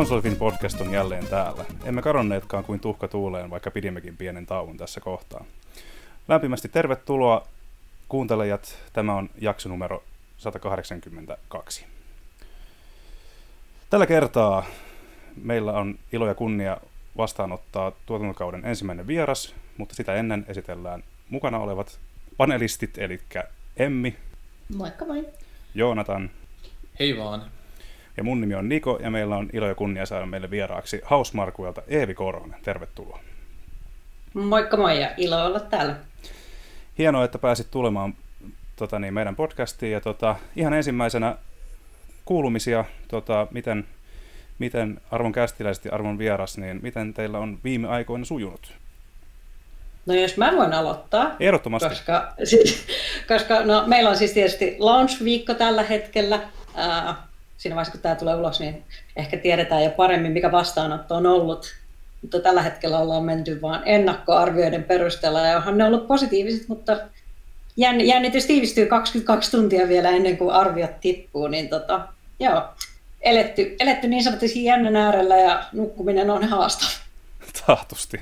Konsolifin podcast on jälleen täällä. Emme kadonneetkaan kuin tuhka tuuleen, vaikka pidimmekin pienen tauon tässä kohtaa. Lämpimästi tervetuloa kuuntelijat. Tämä on jakso numero 182. Tällä kertaa meillä on ilo ja kunnia vastaanottaa tuotantokauden ensimmäinen vieras, mutta sitä ennen esitellään mukana olevat panelistit, eli Emmi, Moikka moi. Joonatan Hei vaan. Ja mun nimi on Niko, ja meillä on ilo ja kunnia saada meille vieraaksi Hausmarkuelta Eevi Koronen. Tervetuloa. Moikka moi ja ilo olla täällä. Hienoa, että pääsit tulemaan tota, niin, meidän podcastiin. Ja tota, ihan ensimmäisenä kuulumisia, tota, miten, miten arvon kästiläiset ja arvon vieras, niin miten teillä on viime aikoina sujunut? No jos mä voin aloittaa, Ehdottomasti. koska, siis, koska no, meillä on siis tietysti launch-viikko tällä hetkellä. Ää, siinä vaiheessa, kun tämä tulee ulos, niin ehkä tiedetään jo paremmin, mikä vastaanotto on ollut. Mutta tällä hetkellä ollaan menty vain ennakkoarvioiden perusteella, ja onhan ne ollut positiiviset, mutta jänn- jännitys tiivistyy 22 tuntia vielä ennen kuin arviot tippuu, niin tota, joo, eletty, eletty niin sanotusti jännän äärellä ja nukkuminen on haastava. Taatusti.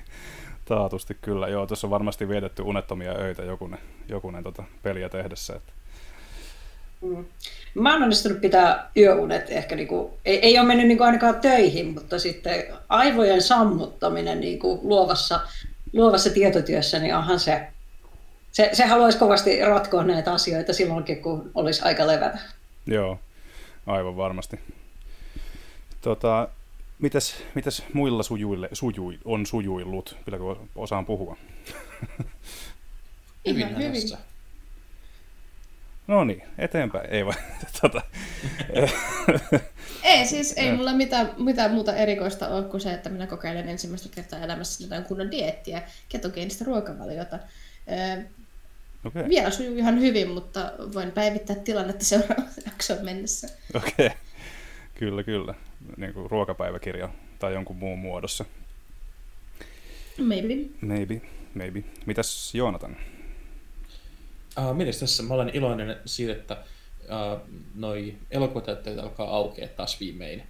Taatusti kyllä. Joo, tuossa on varmasti vietetty unettomia öitä jokunen, jokunen tota, peliä tehdessä. Että. Mm. Mä oon onnistunut pitää yöunet ehkä, niinku, ei, ei ole mennyt niinku ainakaan töihin, mutta sitten aivojen sammuttaminen niinku luovassa, luovassa tietotyössä, niin onhan se, se, se haluaisi kovasti ratkoa näitä asioita silloinkin, kun olisi aika levätä. Joo, aivan varmasti. Tota, mitäs, mitäs muilla sujuille, sujui, on sujuillut? Kyllä kun osaan puhua. Hyvin Ihan hyvin. No niin, eteenpäin. Ei vaan. tota, Ei siis, ei mulla mitään, mitään muuta erikoista ole kuin se, että minä kokeilen ensimmäistä kertaa elämässä jotain kunnon dieettiä, ketogeenistä ruokavaliota. Okei, vielä sujuu ihan hyvin, mutta voin päivittää tilannetta seuraavaan jaksoon mennessä. okei. Kyllä, kyllä. Niin kuin ruokapäiväkirja tai jonkun muun muodossa. Maybe. Maybe, maybe. Mitäs Joonatan? Mites tässä? Mä olen iloinen siitä, että uh, noi elokuvateatterit alkaa aukea taas viimein.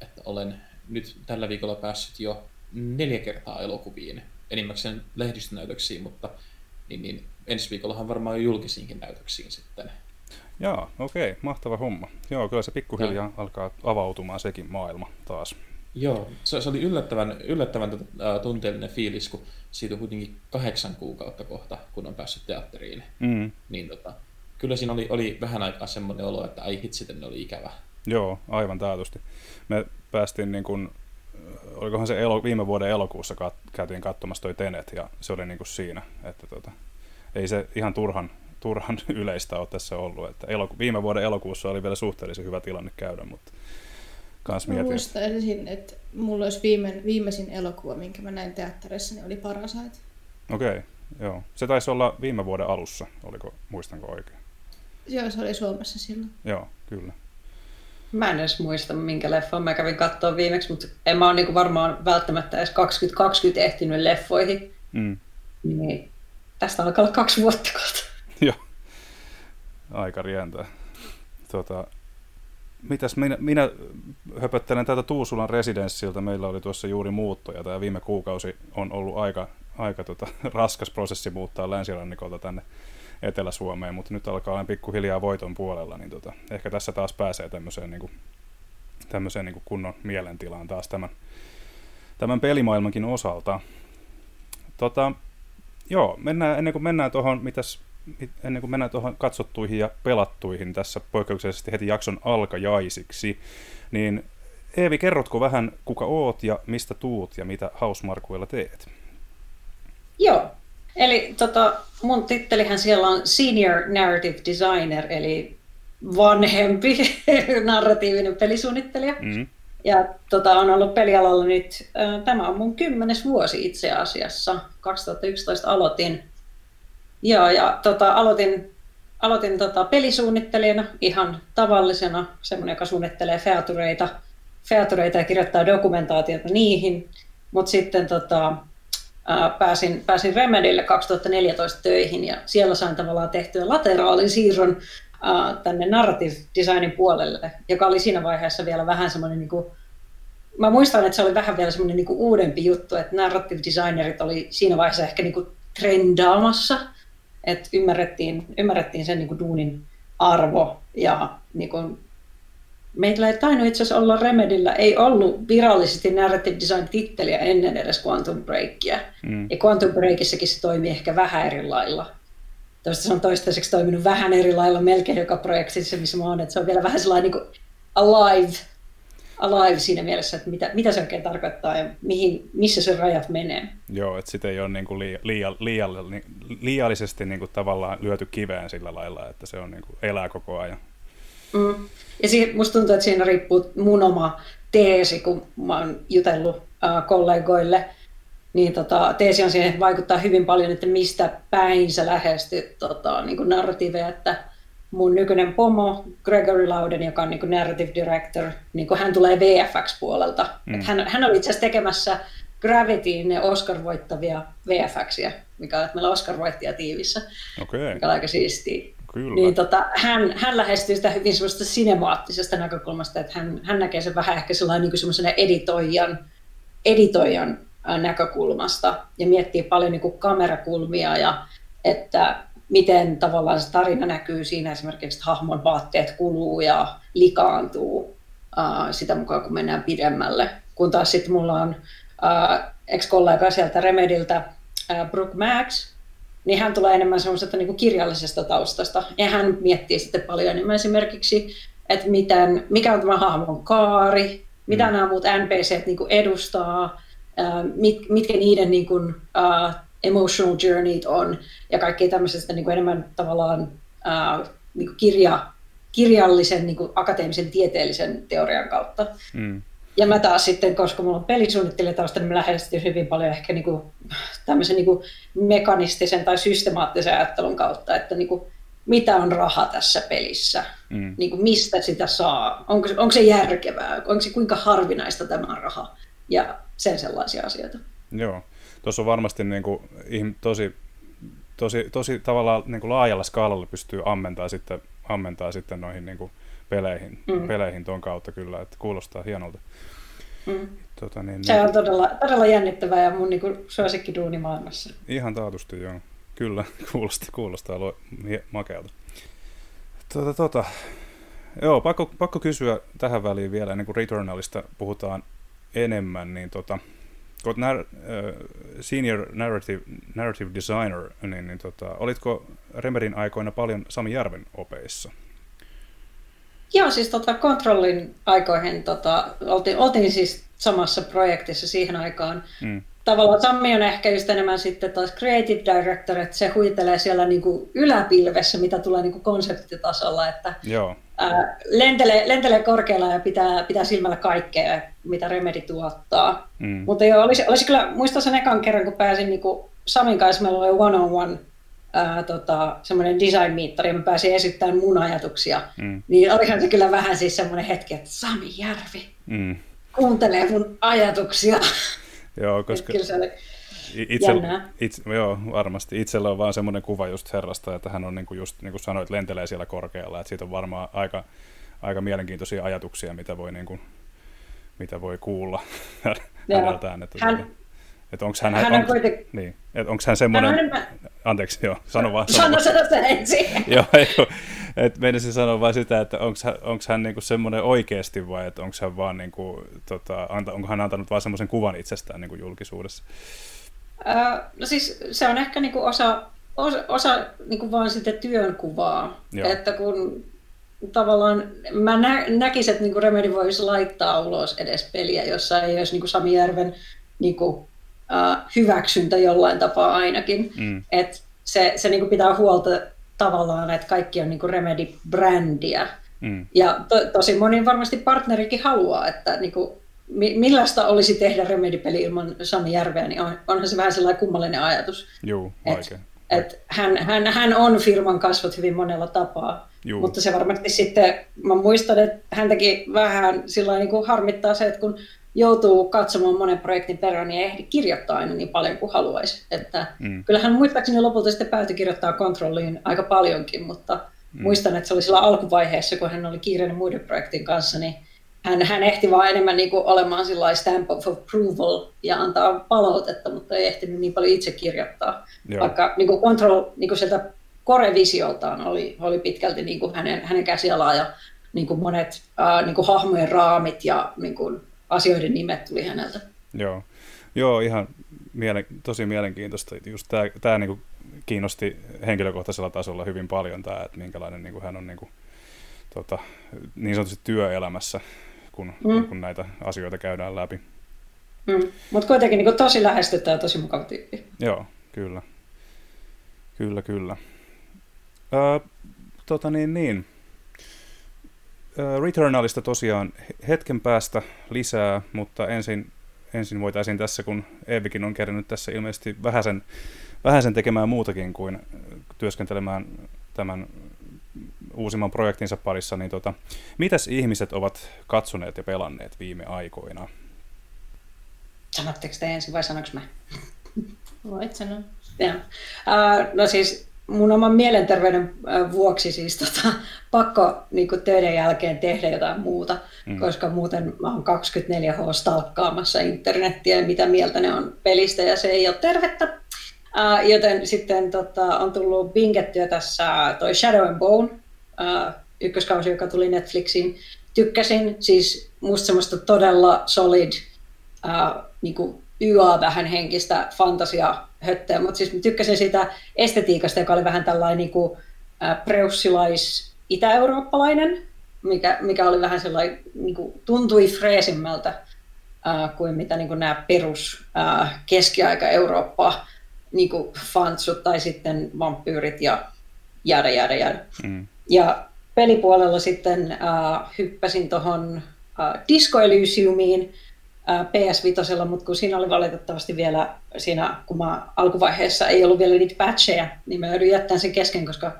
Että olen nyt tällä viikolla päässyt jo neljä kertaa elokuviin. Enimmäkseen lehdistönäytöksiin, mutta niin, niin, ensi viikollahan varmaan jo julkisiinkin näytöksiin sitten. Jaa, okei, mahtava homma. Joo, kyllä se pikkuhiljaa alkaa avautumaan sekin maailma taas. Joo, se, se oli yllättävän, yllättävän tota, tunteellinen fiilis, kun siitä on kuitenkin kahdeksan kuukautta kohta, kun on päässyt teatteriin. Mm, Niin tota, kyllä siinä oli, oli vähän aikaa semmoinen olo, että ai hitsi, ne oli ikävä. joo, aivan taatusti. Me päästiin niin kuin, olikohan se elo, viime vuoden elokuussa kat, käytiin katsomassa toi Tenet ja se oli niin kuin siinä, että tota, ei se ihan turhan, turhan yleistä ole tässä ollut. Että eloku, viime vuoden elokuussa oli vielä suhteellisen hyvä tilanne käydä, mutta kans Mä mietin, että muistaisin, että mulla olisi viime, viimeisin elokuva, minkä mä näin teatterissa, niin oli Parasite. okei, joo. Se taisi olla viime vuoden alussa, oliko, muistanko oikein? Joo, se oli Suomessa silloin. Joo, kyllä. Mä en edes muista, minkä leffan mä kävin katsoa viimeksi, mutta en mä ole niinku varmaan välttämättä edes 2020 ehtinyt leffoihin. Mm. Niin tästä alkaa olla kaksi vuotta kohta. Joo. Aika rientää. Tota, mitäs minä, minä höpöttelen täältä Tuusulan residenssiltä. Meillä oli tuossa juuri muutto ja tämä viime kuukausi on ollut aika, aika tota, raskas prosessi muuttaa länsirannikolta tänne Etelä-Suomeen, mutta nyt alkaa olla pikkuhiljaa voiton puolella, niin tota, ehkä tässä taas pääsee tämmöiseen, niin kuin, tämmöiseen niin kuin kunnon mielentilaan taas tämän, tämän pelimaailmankin osalta. Tota, joo, mennään, ennen kuin mennään tuohon, mitäs, mit- ennen kuin mennään tuohon katsottuihin ja pelattuihin tässä poikkeuksellisesti heti jakson alkajaisiksi, niin Eevi, kerrotko vähän kuka oot ja mistä tuut ja mitä Hausmarkuilla teet? Joo. Eli tota, mun tittelihän siellä on Senior Narrative Designer, eli vanhempi narratiivinen pelisuunnittelija. Mm. Ja tota, on ollut pelialalla nyt, äh, tämä on mun kymmenes vuosi itse asiassa. 2011 aloitin. Joo, ja tota, aloitin, aloitin tota, pelisuunnittelijana ihan tavallisena, semmoinen, joka suunnittelee featureita, featureita ja kirjoittaa dokumentaatiota niihin. Mutta sitten tota, ää, pääsin, pääsin Remedylle 2014 töihin ja siellä sain tavallaan tehtyä lateraalin siirron uh, tänne narrative designin puolelle, joka oli siinä vaiheessa vielä vähän semmoinen niin mä muistan, että se oli vähän vielä semmoinen niin uudempi juttu, että narrative designerit oli siinä vaiheessa ehkä niin kuin trendaamassa, että ymmärrettiin, ymmärrettiin sen niin kuin duunin arvo ja niin kuin, meillä ei tainnut itse asiassa olla Remedillä, ei ollut virallisesti narrative design titteliä ennen edes Quantum Breakia. Mm. Ja Quantum Breakissakin se toimii ehkä vähän eri lailla. Toista se on toistaiseksi toiminut vähän eri lailla melkein joka projektissa, missä mä oon, että se on vielä vähän sellainen niin kuin alive, alive siinä mielessä, että mitä, mitä se oikein tarkoittaa ja mihin, missä se rajat menee. Joo, että sitä ei ole niin kuin liia, liia, liia, liiallisesti niin kuin tavallaan lyöty kiveen sillä lailla, että se on niin kuin elää koko ajan. Mm. Ja siihen, musta tuntuu, että siinä riippuu mun oma teesi, kun mä oon jutellut äh, kollegoille, niin tota, teesi on siihen vaikuttaa hyvin paljon, että mistä päin sä lähestyt tota, niin kuin narratiiveja, että mun nykyinen pomo Gregory Louden, joka on niin kuin narrative director, niin kuin hän tulee VFX-puolelta. Mm. hän, hän oli itse asiassa tekemässä Gravityin ne Oscar-voittavia VFXiä, mikä on, että meillä on Oscar-voittajia tiivissä, okay. mikä on aika siistiä. Kyllä. Niin tota, hän, hän lähestyy sitä hyvin semmoista sinemaattisesta näkökulmasta, että hän, hän näkee sen vähän ehkä sellainen niin semmoisena editoijan, editoijan näkökulmasta ja miettii paljon niin kuin kamerakulmia ja että miten tavallaan se tarina näkyy siinä esimerkiksi, että hahmon vaatteet kuluu ja likaantuu uh, sitä mukaan, kun mennään pidemmälle. Kun taas sitten mulla on ex-kollega sieltä Remediltä, uh, Brooke Max, niin hän tulee enemmän semmoisesta niin kirjallisesta taustasta. Ja hän miettii sitten paljon enemmän esimerkiksi, että miten, mikä on tämä hahmon kaari, mitä mm. nämä muut NPCt niin edustaa, mit, mitkä niiden niin kuin, uh, emotional journeyt on, ja kaikki tämmöisestä niin kuin enemmän tavallaan uh, niin kuin kirja, kirjallisen, niin kuin akateemisen, tieteellisen teorian kautta. Mm. Ja mä taas sitten, koska mulla on pelisuunnittelijatausta, niin mä lähestyn hyvin paljon ehkä niin kuin, tämmöisen niin kuin mekanistisen tai systemaattisen ajattelun kautta, että niin kuin, mitä on raha tässä pelissä, mm. niin kuin, mistä sitä saa, onko, onko se järkevää, onko se kuinka harvinaista tämä raha ja sen sellaisia asioita. Joo, tuossa on varmasti niin kuin, tosi, tosi, tosi tavallaan niin kuin laajalla skaalalla pystyy ammentaa sitten, ammentaa sitten noihin niin kuin, peleihin, mm. peleihin tuon kautta kyllä, että kuulostaa hienolta. Mm. Tota, niin, se on todella, todella jännittävää ja mun niin suosikki duuni maailmassa. Ihan taatusti joo. Kyllä, kuulostaa, kuulostaa lo, makealta. Tota, tota. Joo, pakko, pakko kysyä tähän väliin vielä, ennen kuin Returnalista puhutaan enemmän, niin tota, kun olet nar, uh, senior narrative, narrative designer, niin, niin tota, olitko Remerin aikoina paljon Sami Järven opeissa? Joo, siis tota, Controlin aikoihin tota, oltiin, oltiin siis samassa projektissa siihen aikaan. Mm. Tavallaan Sami on ehkä just enemmän sitten taas creative director, että se huitelee siellä niin kuin yläpilvessä, mitä tulee niin kuin konseptitasolla, että Joo. Ää, lentelee, lentelee korkealla ja pitää, pitää silmällä kaikkea, mitä Remedy tuottaa. Mm. Mutta joo, olisi, olisi kyllä, muistan sen ekan kerran, kun pääsin niin kuin Samin kanssa, meillä oli one-on-one ää, tota, semmoinen design-miittari, ja mä pääsin esittämään mun ajatuksia, mm. niin olihan se kyllä vähän siis semmoinen hetki, että Sami Järvi mm. kuuntelee mun ajatuksia. Joo, koska kyllä se oli itse, itse, joo, varmasti. Itsellä on vaan semmoinen kuva just herrasta, että hän on niin kuin just niin kuin sanoit, lentelee siellä korkealla, että siitä on varmaan aika, aika mielenkiintoisia ajatuksia, mitä voi, niin kuin, mitä voi kuulla häneltään. Että hän, tuota- että onko hän, hän, on kuitenkin... niin, että onko hän semmoinen... Hän on Anteeksi, joo, sano vaan. Sano, sano sen ensin. joo, eikö, että meinasin sanoa vain sitä, että onko hän, onko hän niinku semmoinen oikeasti vai että onko hän vaan niinku, tota, anta, onko hän antanut vaan semmoisen kuvan itsestään niinku julkisuudessa? No siis se on ehkä niinku osa, osa, osa niinku vaan sitä työnkuvaa, joo. että kun tavallaan mä nä, näkisin, että niinku Remedy voisi laittaa ulos edes peliä, jossa ei olisi niinku Sami Järven niinku, uh, hyväksyntä jollain tapaa ainakin. Mm. Et se se niin kuin pitää huolta tavallaan, että kaikki on niin kuin Remedy-brändiä. Mm. Ja to, tosi moni varmasti partnerikin haluaa, että niin kuin, millaista olisi tehdä Remedy-peli ilman Sami Järveä, niin on, onhan se vähän sellainen kummallinen ajatus. Joo, vaikea. Et, et hän, hän, hän on firman kasvot hyvin monella tapaa, Juu. mutta se varmasti sitten, mä muistan, että häntäkin vähän sillä niin kuin harmittaa se, että kun joutuu katsomaan monen projektin perään, niin ei ehdi kirjoittaa aina niin paljon kuin haluaisi. Että mm. Kyllähän muistaakseni lopulta sitten päätyi kirjoittaa kontrolliin aika paljonkin, mutta Mm. Muistan, että se oli sillä alkuvaiheessa, kun hän oli kiireinen muiden projektin kanssa, niin hän, hän ehti vaan enemmän niin kuin olemaan stamp of approval ja antaa palautetta, mutta ei ehtinyt niin paljon itse kirjoittaa. Joo. Vaikka niin kuin Control niin kuin sieltä core-visioltaan oli, oli pitkälti niin kuin hänen, hänen käsialaa ja niin kuin monet ää, niin kuin hahmojen raamit ja niin kuin asioiden nimet tuli häneltä. Joo, Joo ihan mielen, tosi mielenkiintoista. Just tämä, tämä niin kuin kiinnosti henkilökohtaisella tasolla hyvin paljon, tämä, että minkälainen niin kuin hän on niin, kuin, tota, niin sanotusti työelämässä, kun, mm. kun näitä asioita käydään läpi. Mm. Mutta kuitenkin niin tosi lähestyttävä ja tosi mukava tyyppi. Joo, kyllä. Kyllä, kyllä. Öö, tota niin, niin. Returnalista tosiaan hetken päästä lisää, mutta ensin, ensin voitaisiin tässä, kun Eevikin on kerännyt tässä ilmeisesti vähäsen, vähäsen tekemään muutakin kuin työskentelemään tämän uusimman projektinsa parissa, niin tota, mitäs ihmiset ovat katsoneet ja pelanneet viime aikoina? Sanotteko te ensin vai sanoinko mä? Voit sanoa. Ja. Uh, no siis mun oman mielenterveyden vuoksi siis tota, pakko niin kuin töiden jälkeen tehdä jotain muuta, mm. koska muuten mä oon 24H stalkkaamassa internettiä ja mitä mieltä ne on pelistä ja se ei ole tervettä. Uh, joten sitten tota, on tullut bingettyä tässä toi Shadow and Bone, uh, ykköskausi, joka tuli Netflixiin. Tykkäsin, siis musta semmoista todella solid uh, niin kuin YA vähän henkistä fantasia höttöä, mutta siis tykkäsin siitä estetiikasta, joka oli vähän tällainen niin kuin, äh, preussilais itä-eurooppalainen, mikä, mikä oli vähän sellainen, niin kuin, tuntui freesimmältä äh, kuin mitä niin kuin nämä perus äh, keskiaika-Eurooppa niin kuin fantsut tai sitten vampyyrit ja jäädä, jäädä, jäädä. Mm. Ja pelipuolella sitten äh, hyppäsin tuohon äh, Disco Elysiumiin, PS5, mutta kun siinä oli valitettavasti vielä siinä, kun mä alkuvaiheessa ei ollut vielä niitä patcheja, niin mä joudun jättämään sen kesken, koska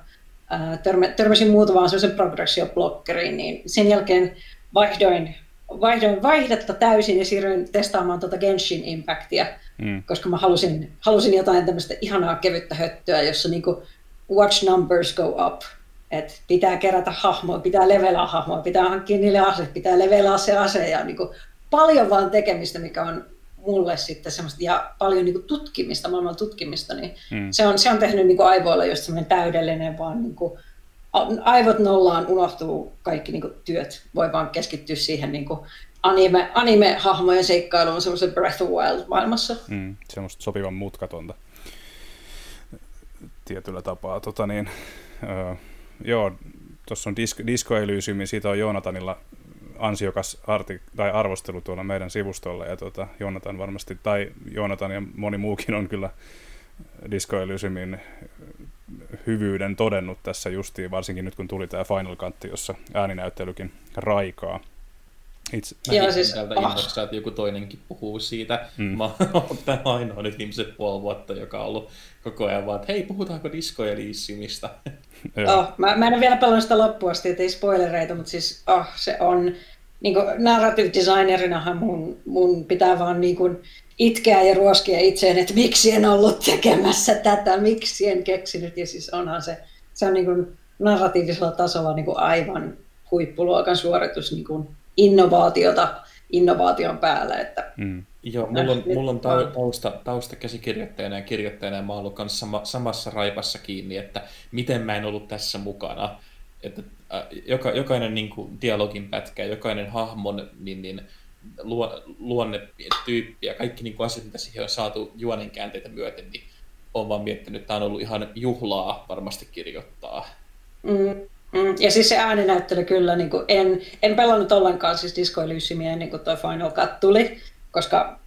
törmä, törmäsin muutamaan sellaisen progressio-blokkeriin, niin sen jälkeen vaihdoin, vaihdoin vaihdetta täysin ja siirryin testaamaan tuota Genshin Impactia, mm. koska mä halusin, halusin jotain tämmöistä ihanaa kevyttä höttöä, jossa niinku watch numbers go up, et pitää kerätä hahmoa, pitää levelaa hahmoa, pitää hankkia niille ase, pitää levelaa se ase ja niinku paljon vaan tekemistä, mikä on mulle sitten semmoista, ja paljon niin kuin tutkimista, maailman tutkimista, niin mm. se, on, se on tehnyt niin kuin aivoilla just semmoinen täydellinen, vaan niin kuin, aivot nollaan, unohtuu kaikki niin kuin työt, voi vaan keskittyä siihen niin kuin anime, anime-hahmojen seikkailuun semmoisen Breath of Wild-maailmassa. Mm, semmoista sopivan mutkatonta tietyllä tapaa. Tota niin, öö, joo, tuossa on Disco, Disco Elysium, siitä on Joonatanilla ansiokas arti, tai arvostelu tuolla meidän sivustolla, ja tuota, Joonatan varmasti, tai Joonatan ja moni muukin on kyllä Disco Elysiumin hyvyyden todennut tässä justiin, varsinkin nyt kun tuli tämä Final Cut, jossa ääninäyttelykin raikaa. Itse, Joo, siis, täältä oh. innossa, että joku toinenkin puhuu siitä. Mm. Mä oon tämä ainoa nyt viimeiset puoli vuotta, joka on ollut koko ajan vaan, että hei, puhutaanko Disco Elysiumista? Oh, mä, mä en ole vielä pelannut sitä loppuun asti, ettei spoilereita, mutta siis oh, se on, niin kuin narrative designerinahan mun, mun pitää vaan niin kuin itkeä ja ruoskia itseen, että miksi en ollut tekemässä tätä, miksi en keksinyt, ja siis onhan se, se on niin kuin narratiivisella tasolla niin kuin aivan huippuluokan suoritus niin kuin innovaatiota innovaation päälle. Että mm. Joo, mulla on, mulla on tausta, tausta käsikirjoittajana ja kirjoittajana ja mä oon ollut sama, samassa raipassa kiinni, että miten mä en ollut tässä mukana. Että äh, joka, jokainen niin kuin, dialogin pätkä, jokainen hahmon niin, niin, luo, luonne, tyyppi ja kaikki niin kuin asiat, mitä siihen on saatu juonen käänteitä myöten, niin on vaan miettinyt, että tämä on ollut ihan juhlaa varmasti kirjoittaa. Mm. Mm, ja siis se ääninäyttely kyllä, niin kuin en, en pelannut ollenkaan siis Disco Elysiumia ennen kuin tuo Final Cut tuli, koska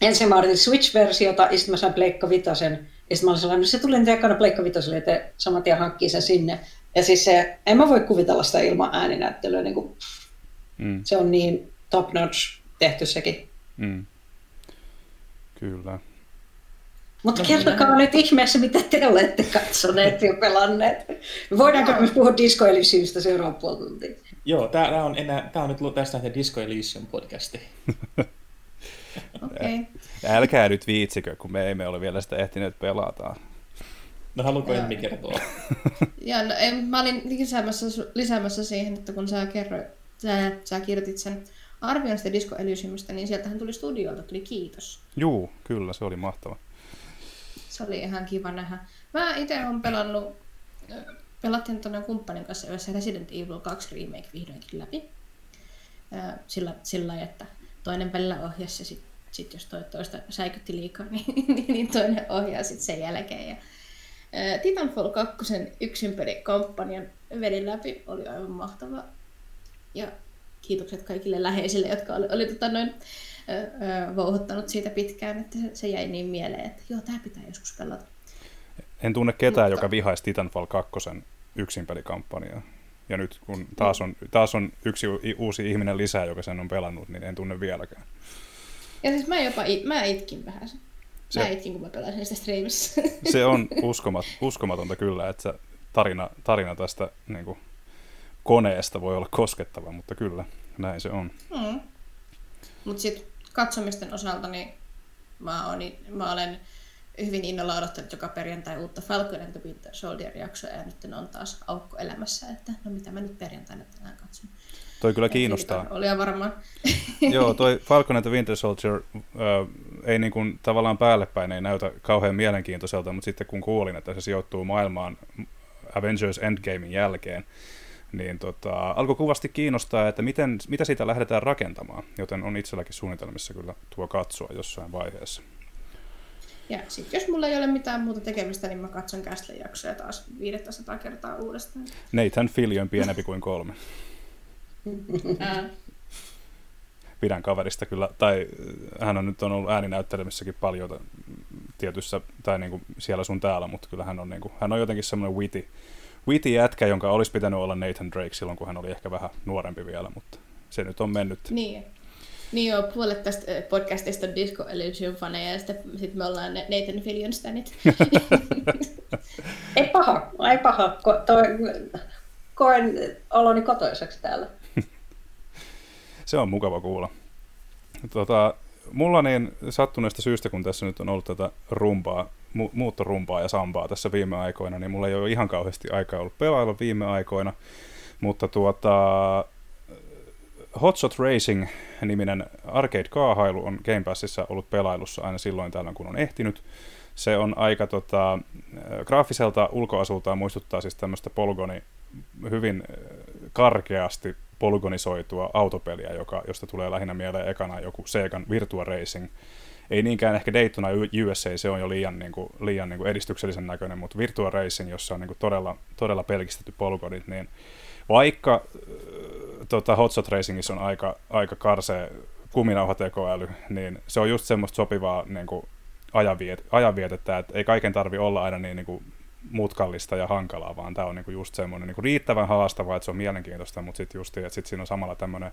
ensin mä odotin Switch-versiota, ja sitten mä sain Pleikka Vitosen, ja sitten mä olin sellainen, no se tuli nyt ekana Pleikka Vitoselle, että saman tien hankkii sen sinne. Ja siis se, en mä voi kuvitella sitä ilman ääninäyttelyä, niin kuin, mm. se on niin top notch tehty sekin. Mm. Kyllä. Mutta no, kertokaa nyt ihmeessä, mitä te olette katsoneet ja pelanneet. Voidaanko myös puhua Disco Elysiumista seuraavan puoli tuntia? Joo, tämä on, enää, tää on nyt tästä Disco Elysium podcasti. Okay. Älkää nyt viitsikö, kun me emme ole vielä sitä ehtineet pelata. No haluanko Joo. Emmi kertoa? Ja no, en, mä olin lisäämässä, lisäämässä siihen, että kun sä, kerroit, sä, sä kirjoitit sen arvion sitä Disco Elysiumista, niin sieltähän tuli studiolta, tuli kiitos. Juu, kyllä, se oli mahtava. Se oli ihan kiva nähdä. Mä itse olen pelannut, pelattiin tuonne kumppanin kanssa yhdessä Resident Evil 2 remake vihdoinkin läpi. Sillä, sillä lailla, että toinen välillä ohjasi ja sitten sit jos toi toista säikytti liikaa, niin, niin, niin toinen ohjaa sitten sen jälkeen. Ja, ää, Titanfall 2 yksin kampanjan vedin läpi, oli aivan mahtava. Ja kiitokset kaikille läheisille, jotka oli, oli tota noin, ää, vouhottanut siitä pitkään, että se, se jäi niin mieleen, että joo, tämä pitää joskus pelata. En tunne ketään, Mutta- joka vihaisi Titanfall 2 yksinpelikampanjaa. Ja nyt kun taas on, taas on yksi uusi ihminen lisää, joka sen on pelannut, niin en tunne vieläkään. Ja siis mä jopa it, mä itkin vähän sen. Mä Se- itkin, kun mä pelasin sitä streamissa. Se on uskomat, uskomatonta kyllä, että se tarina, tarina tästä niin kuin, koneesta voi olla koskettava, mutta kyllä, näin se on. Mm. Mutta sitten katsomisten osalta niin mä, oon, mä olen hyvin innolla odottanut joka perjantai uutta Falcon and the Winter Soldier jaksoa ja nyt on taas aukko elämässä, että no mitä mä nyt perjantaina tänään katson. Toi kyllä kiinnostaa. Oli varmaan. Joo, toi Falcon and the Winter Soldier ö, ei niin kuin, tavallaan päällepäin ei näytä kauhean mielenkiintoiselta, mutta sitten kun kuulin, että se sijoittuu maailmaan Avengers Endgamein jälkeen, niin tota, alkoi kuvasti kiinnostaa, että miten, mitä siitä lähdetään rakentamaan, joten on itselläkin suunnitelmissa kyllä tuo katsoa jossain vaiheessa. Ja sitten jos mulla ei ole mitään muuta tekemistä, niin mä katson Castle jaksoja taas 500 kertaa uudestaan. Nathan Fillion pienempi kuin kolme. Pidän kaverista kyllä, tai äh, hän on nyt on ollut ääninäyttelemissäkin paljon tietyssä, tai niin kuin siellä sun täällä, mutta kyllä hän on, niin kuin, hän on jotenkin semmoinen witty, witty jätkä, jonka olisi pitänyt olla Nathan Drake silloin, kun hän oli ehkä vähän nuorempi vielä, mutta se nyt on mennyt. Niin. Niin joo, puolet tästä äh, podcastista on Disco Elysium faneja ja sitten sit me ollaan Nathan Fillion stanit. Ei paha, ei paha. Ko- toi, koen oloni kotoiseksi täällä. Se on mukava kuulla. Tota, mulla niin sattuneesta syystä, kun tässä nyt on ollut tätä rumpaa, mu- muuttorumpaa ja sambaa tässä viime aikoina, niin mulla ei ole ihan kauheasti aikaa ollut pelailla viime aikoina, mutta tuota, Hotshot Racing-niminen arcade-kaahailu on Game Passissa ollut pelailussa aina silloin tällöin, kun on ehtinyt. Se on aika tota, äh, graafiselta ulkoasultaan muistuttaa siis tämmöistä polygoni, hyvin äh, karkeasti polygonisoitua autopeliä, joka, josta tulee lähinnä mieleen ekana joku Segan Virtua Racing. Ei niinkään ehkä Daytona USA, se on jo liian, niin kuin, liian niin kuin edistyksellisen näköinen, mutta Virtua Racing, jossa on niin kuin todella, todella pelkistetty polygonit, niin vaikka tota, Hotshot Racingissa on aika, aika karsea kuminauhatekoäly, niin se on just semmoista sopivaa niin kuin ajanviet, ajanvietettä, että ei kaiken tarvi olla aina niin, niin kuin mutkallista ja hankalaa, vaan tämä on niinku just semmoinen niinku riittävän haastavaa, että se on mielenkiintoista, mutta sitten just, että sit siinä on samalla tämmöinen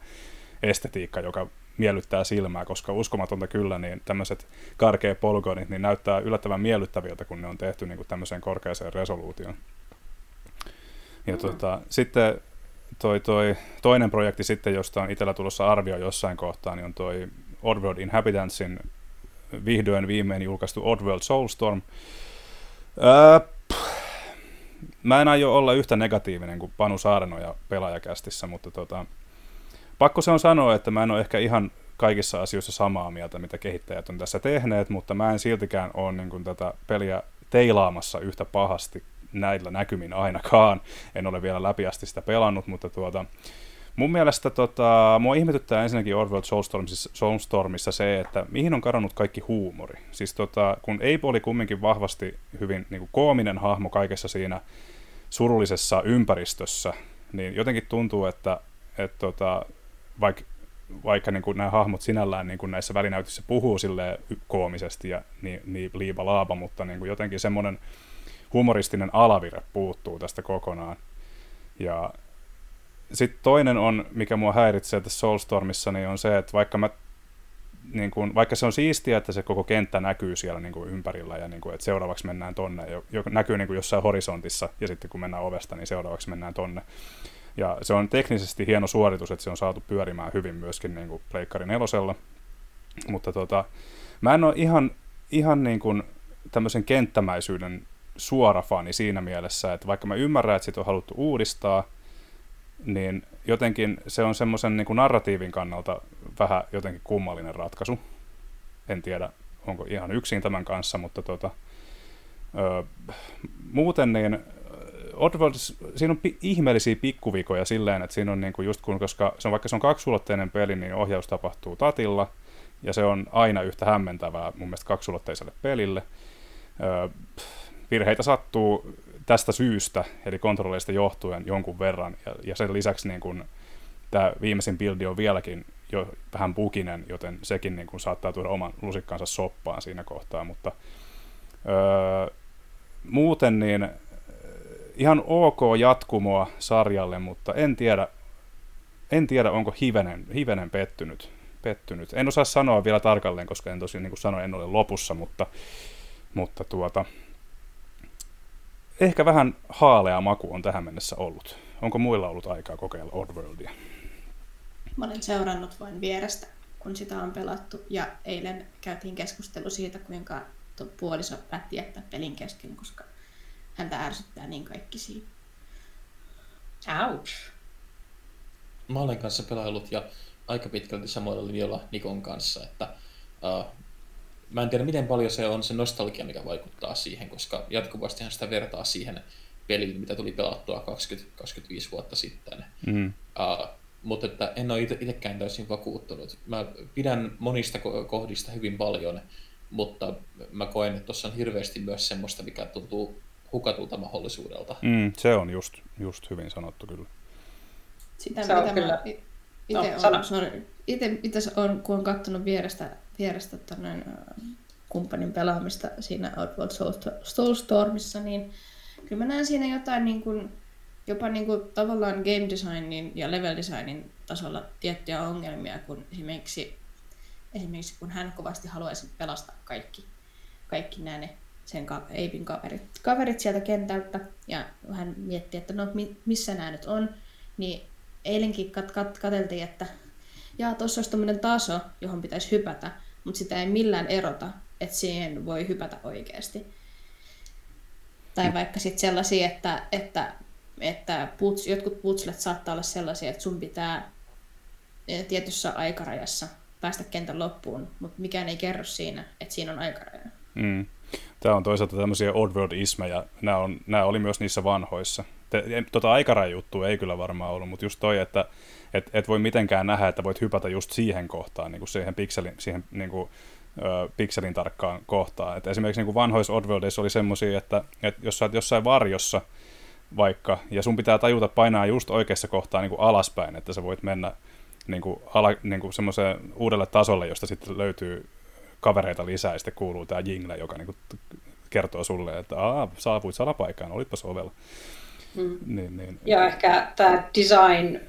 estetiikka, joka miellyttää silmää, koska uskomatonta kyllä, niin tämmöiset karkea polygonit niin näyttää yllättävän miellyttäviltä, kun ne on tehty niinku tämmöiseen korkeaseen resoluutioon. Ja mm. tota, sitten toi, toi toinen projekti sitten, josta on itsellä tulossa arvio jossain kohtaa, niin on toi Oddworld Inhabitantsin vihdoin viimein julkaistu Oddworld Soulstorm. Öö, mä en aio olla yhtä negatiivinen kuin Panu Saarenoja pelaajakästissä, mutta tota, pakko se on sanoa, että mä en ole ehkä ihan kaikissa asioissa samaa mieltä, mitä kehittäjät on tässä tehneet, mutta mä en siltikään ole niin kuin tätä peliä teilaamassa yhtä pahasti näillä näkymin ainakaan. En ole vielä läpi asti sitä pelannut, mutta tuota, mun mielestä tota, mua ihmetyttää ensinnäkin Orwell Soulstormissa, Soulstormissa se, että mihin on kadonnut kaikki huumori. Siis tota, kun Abe oli kumminkin vahvasti hyvin niin kuin koominen hahmo kaikessa siinä surullisessa ympäristössä, niin jotenkin tuntuu, että, että tota, vaikka vaikka niin kuin nämä hahmot sinällään niin kuin näissä välinäytöissä puhuu koomisesti ja niin, niin liiva laaba, mutta niin kuin jotenkin semmoinen humoristinen alavire puuttuu tästä kokonaan. Ja sitten toinen on, mikä mua häiritsee tässä Soulstormissa, niin on se, että vaikka mä niin kun, vaikka se on siistiä, että se koko kenttä näkyy siellä niin kuin ympärillä ja niin kuin, että seuraavaksi mennään tonne, jo, jo näkyy niin kuin jossain horisontissa ja sitten kun mennään ovesta, niin seuraavaksi mennään tonne. Ja se on teknisesti hieno suoritus, että se on saatu pyörimään hyvin myöskin niin kuin Pleikkari nelosella. Mutta tota, mä en ole ihan, ihan niin kuin tämmöisen kenttämäisyyden suora fani siinä mielessä, että vaikka mä ymmärrän, että sitä on haluttu uudistaa, niin jotenkin se on semmoisen niin kuin narratiivin kannalta vähän jotenkin kummallinen ratkaisu. En tiedä, onko ihan yksin tämän kanssa, mutta tota, ö, muuten niin Oddworld, siinä on pi- ihmeellisiä pikkuvikoja silleen, että siinä on niin kuin just kun, koska se on, vaikka se on kaksulotteinen peli, niin ohjaus tapahtuu tatilla, ja se on aina yhtä hämmentävää mun mielestä kaksulotteiselle pelille. Ö, virheitä sattuu tästä syystä, eli kontrolleista johtuen jonkun verran, ja, ja sen lisäksi niin kun, tämä viimeisin buildi on vieläkin jo vähän buginen, joten sekin niin kun, saattaa tuoda oman lusikkansa soppaan siinä kohtaa, mutta öö, muuten niin ihan ok jatkumoa sarjalle, mutta en tiedä, en tiedä onko hivenen, hivenen pettynyt, pettynyt. En osaa sanoa vielä tarkalleen, koska en tosiaan niin kuin sanoin, en ole lopussa, mutta, mutta tuota, ehkä vähän haalea maku on tähän mennessä ollut. Onko muilla ollut aikaa kokeilla Oddworldia? Mä olen seurannut vain vierestä, kun sitä on pelattu, ja eilen käytiin keskustelu siitä, kuinka puoliso päätti jättää pelin kesken, koska häntä ärsyttää niin kaikki siinä. Ouch. Mä olen kanssa pelaillut ja aika pitkälti samoilla linjoilla Nikon kanssa, että uh, mä en tiedä miten paljon se on se nostalgia, mikä vaikuttaa siihen, koska jatkuvastihan sitä vertaa siihen peliin, mitä tuli pelattua 20-25 vuotta sitten. Mm. Uh, mutta että en ole itsekään täysin vakuuttunut. Mä pidän monista kohdista hyvin paljon, mutta mä koen, että tuossa on hirveästi myös semmoista, mikä tuntuu hukatulta mahdollisuudelta. Mm, se on just, just hyvin sanottu kyllä. Sitä, se mitä kyllä. mä itse no, on, sorry, ite, ite on, kun on katsonut vierestä, vierestä tonne, kumppanin pelaamista siinä Outworld Soulstormissa, niin kyllä mä näen siinä jotain niin kuin, jopa niin kuin, tavallaan game designin ja level designin tasolla tiettyjä ongelmia, kun esimerkiksi, esimerkiksi kun hän kovasti haluaisi pelastaa kaikki, kaikki nämä ne sen Eipin kaverit, kaverit sieltä kentältä ja hän mietti, että no missä nämä nyt on, niin eilenkin kat, kat, katseltiin, että jaa, tuossa olisi tämmöinen taso, johon pitäisi hypätä, mutta sitä ei millään erota, että siihen voi hypätä oikeasti. Tai vaikka sitten sellaisia, että, että, että puts, jotkut putslet saattaa olla sellaisia, että sun pitää e, tietyssä aikarajassa päästä kentän loppuun, mutta mikään ei kerro siinä, että siinä on aikaraja. Mm. Tämä on toisaalta tämmöisiä Oddworld-ismejä. Nämä, on, nämä oli myös niissä vanhoissa. Te, tota aikarajuttua ei kyllä varmaan ollut, mutta just toi, että et, et voi mitenkään nähdä, että voit hypätä just siihen kohtaan, niin kuin siihen, pikselin, siihen niin kuin, ö, pikselin tarkkaan kohtaan. Et esimerkiksi niin kuin vanhoissa Oddworldissa oli semmoisia, että, että jos sä oot jossain varjossa vaikka, ja sun pitää tajuta painaa just oikeassa kohtaa niin kuin alaspäin, että sä voit mennä niin kuin, ala, niin kuin semmoiseen uudelle tasolle, josta sitten löytyy kavereita lisää, ja sitten kuuluu tämä jingle, joka niinku kertoo sulle, että Aa, saavuit salapaikkaan, olitpas ovella. Mm. Niin, niin. Ja ehkä tämä design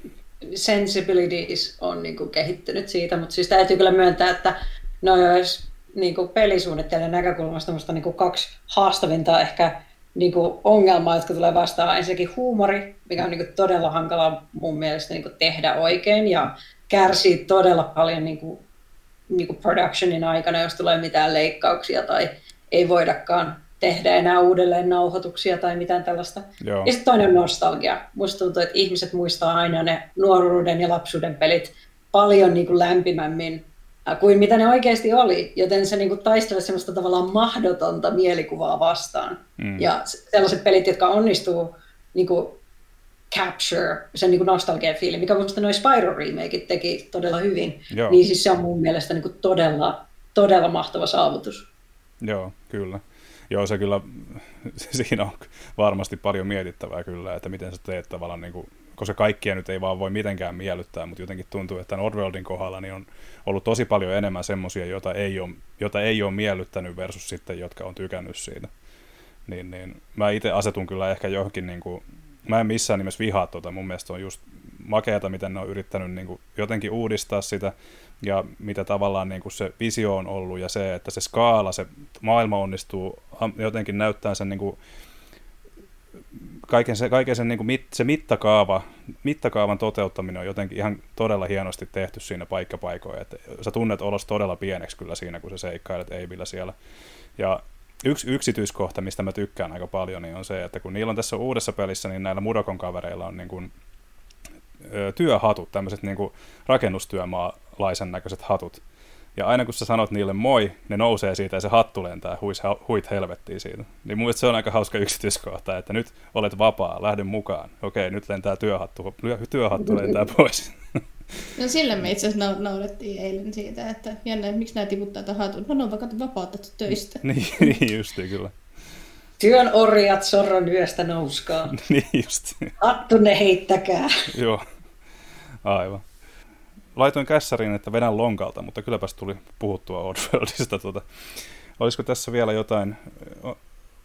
sensibilities on niinku kehittynyt siitä, mutta siis täytyy kyllä myöntää, että no jos niinku pelisuunnittelijan näkökulmasta musta niinku kaksi haastavinta ehkä niinku ongelmaa, jotka tulee vastaan. Ensinnäkin huumori, mikä on niinku todella hankala mun mielestä niinku tehdä oikein ja kärsii todella paljon niinku niin kuin productionin aikana, jos tulee mitään leikkauksia tai ei voidakaan tehdä enää uudelleen nauhoituksia tai mitään tällaista. Joo. Ja sitten toinen nostalgia. Musta tuntuu, että ihmiset muistaa aina ne nuoruuden ja lapsuuden pelit paljon niin kuin lämpimämmin äh, kuin mitä ne oikeasti oli, joten se niin taistelee semmoista tavallaan mahdotonta mielikuvaa vastaan. Mm. Ja sellaiset pelit, jotka onnistuu niin kuin capture sen niin nostalgia fiili, mikä minusta noin Spyro remakeit teki todella hyvin, Joo. niin siis se on mun mielestä niin kuin todella, todella mahtava saavutus. Joo, kyllä. Joo, se kyllä, siinä on varmasti paljon mietittävää kyllä, että miten sä teet tavallaan, niin kuin, koska kaikkia nyt ei vaan voi mitenkään miellyttää, mutta jotenkin tuntuu, että Oddworldin kohdalla niin on ollut tosi paljon enemmän semmoisia, joita ei ole, jota ei ole miellyttänyt versus sitten, jotka on tykännyt siitä. Niin, niin mä itse asetun kyllä ehkä johonkin niin kuin, mä en missään nimessä vihaa tuota. Mun mielestä on just makeata, miten ne on yrittänyt niin kuin jotenkin uudistaa sitä ja mitä tavallaan niin kuin se visio on ollut ja se, että se skaala, se maailma onnistuu jotenkin näyttää sen niin kuin kaiken se, kaiken sen, niin kuin mit, se mittakaava, mittakaavan toteuttaminen on jotenkin ihan todella hienosti tehty siinä paikkapaikoin, että sä tunnet olos todella pieneksi kyllä siinä, kun sä seikkailet Eivillä siellä. Ja yksi yksityiskohta, mistä mä tykkään aika paljon, niin on se, että kun niillä on tässä uudessa pelissä, niin näillä Mudokon kavereilla on niin kuin, työhatut, tämmöiset niin kuin rakennustyömaalaisen näköiset hatut. Ja aina kun sä sanot niille moi, ne nousee siitä ja se hattu lentää huis, huit helvettiin siitä. Niin mun se on aika hauska yksityiskohta, että nyt olet vapaa, lähden mukaan. Okei, nyt lentää työhattu, työhattu lentää pois. No sille me itse asiassa naurettiin eilen siitä, että jännä, miksi nämä tiputtaa tämän hatun. No, ne on vaikka vapautettu töistä. niin, niin justi kyllä. Työn orjat sorron yöstä nouskaa. niin just. Hattunne heittäkää. Joo, aivan. Laitoin kässäriin, että vedän lonkalta, mutta kylläpäs tuli puhuttua Oddworldista. Tuota. Olisiko tässä vielä jotain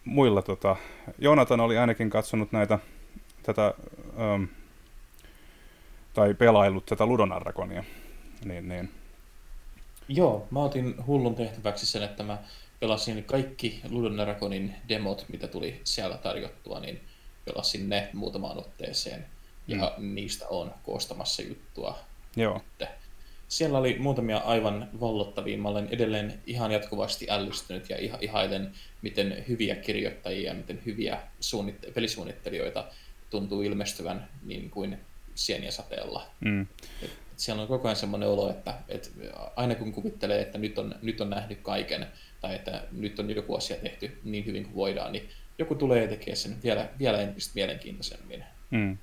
muilla? Tota, Jonathan oli ainakin katsonut näitä, tätä, um, tai pelaillut tätä Ludonarrakonia. Niin, niin. Joo, mä otin hullun tehtäväksi sen, että mä pelasin kaikki Ludonarrakonin demot, mitä tuli siellä tarjottua, niin pelasin ne muutamaan otteeseen. Ja mm. niistä on koostamassa juttua Joo. Siellä oli muutamia aivan vallottavia. Mä olen edelleen ihan jatkuvasti ällistynyt ja ihailen, miten hyviä kirjoittajia ja miten hyviä suunnitte- pelisuunnittelijoita tuntuu ilmestyvän niin kuin sieniä sateella. Mm. Et siellä on koko ajan semmoinen olo, että, että aina kun kuvittelee, että nyt on, nyt on nähnyt kaiken tai että nyt on joku asia tehty niin hyvin kuin voidaan, niin joku tulee ja tekee sen vielä, vielä entistä mielenkiintoisemmin. Mm.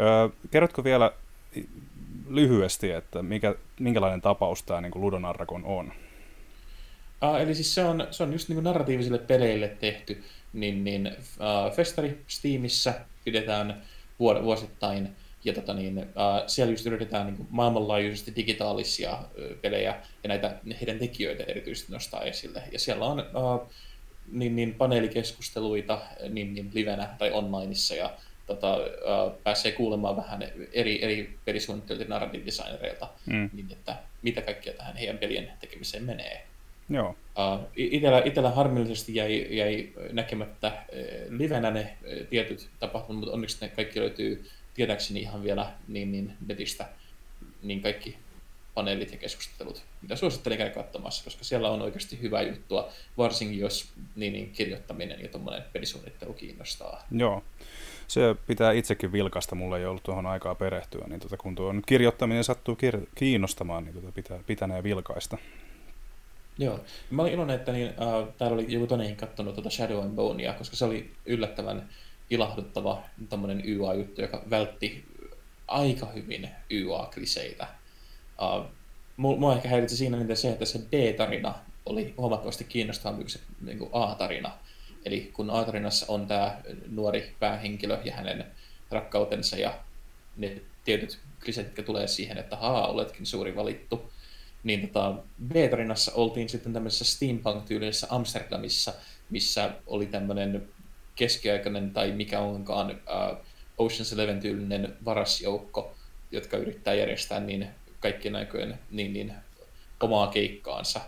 Öö, kerrotko vielä lyhyesti, että mikä, minkälainen tapaus tämä niin Ludonarrakon on? Uh, eli siis se on, se on just niin kuin narratiivisille peleille tehty, niin, niin uh, festari Steamissa pidetään vuosittain, ja tota niin, uh, siellä just yritetään niin maailmanlaajuisesti digitaalisia uh, pelejä ja näitä heidän tekijöitä erityisesti nostaa esille. Ja siellä on uh, niin, niin paneelikeskusteluita niin, niin livenä tai onlineissa, ja tota, uh, pääsee kuulemaan vähän eri, eri pelisuunnittelijoilta narratiividesignereilta, mm. niin että mitä kaikkea tähän heidän pelien tekemiseen menee. Joo. Uh, itellä, itellä harmillisesti jäi, jäi näkemättä uh, livenä ne uh, tietyt tapahtumat, mutta onneksi ne kaikki löytyy tietääkseni ihan vielä niin, niin netistä, niin kaikki paneelit ja keskustelut, mitä suosittelen käydä katsomassa, koska siellä on oikeasti hyvää juttua, varsinkin jos niin, niin kirjoittaminen ja tuommoinen pelisuunnittelu kiinnostaa. Joo se pitää itsekin vilkaista, mulla ei ollut tuohon aikaa perehtyä, niin tota, kun tuo nyt kirjoittaminen sattuu kir- kiinnostamaan, niin tota pitää, pitänee vilkaista. Joo, mä olin iloinen, että niin, äh, täällä oli joku toinenkin katsonut tuota Shadow and Bonea, koska se oli yllättävän ilahduttava tämmöinen YA-juttu, joka vältti aika hyvin YA-kliseitä. Uh, mua ehkä häiritsi siinä se, että se B-tarina oli huomattavasti kiinnostavampi kuin se niin kuin A-tarina. Eli kun Aatarinassa on tämä nuori päähenkilö ja hänen rakkautensa ja ne tietyt kliseet, jotka tulee siihen, että haa, oletkin suuri valittu, niin tota, B-tarinassa oltiin sitten tämmöisessä steampunk-tyylisessä Amsterdamissa, missä oli tämmöinen keskiaikainen tai mikä onkaan uh, Ocean's Eleven-tyylinen varasjoukko, jotka yrittää järjestää niin kaikkien aikojen niin, niin, omaa keikkaansa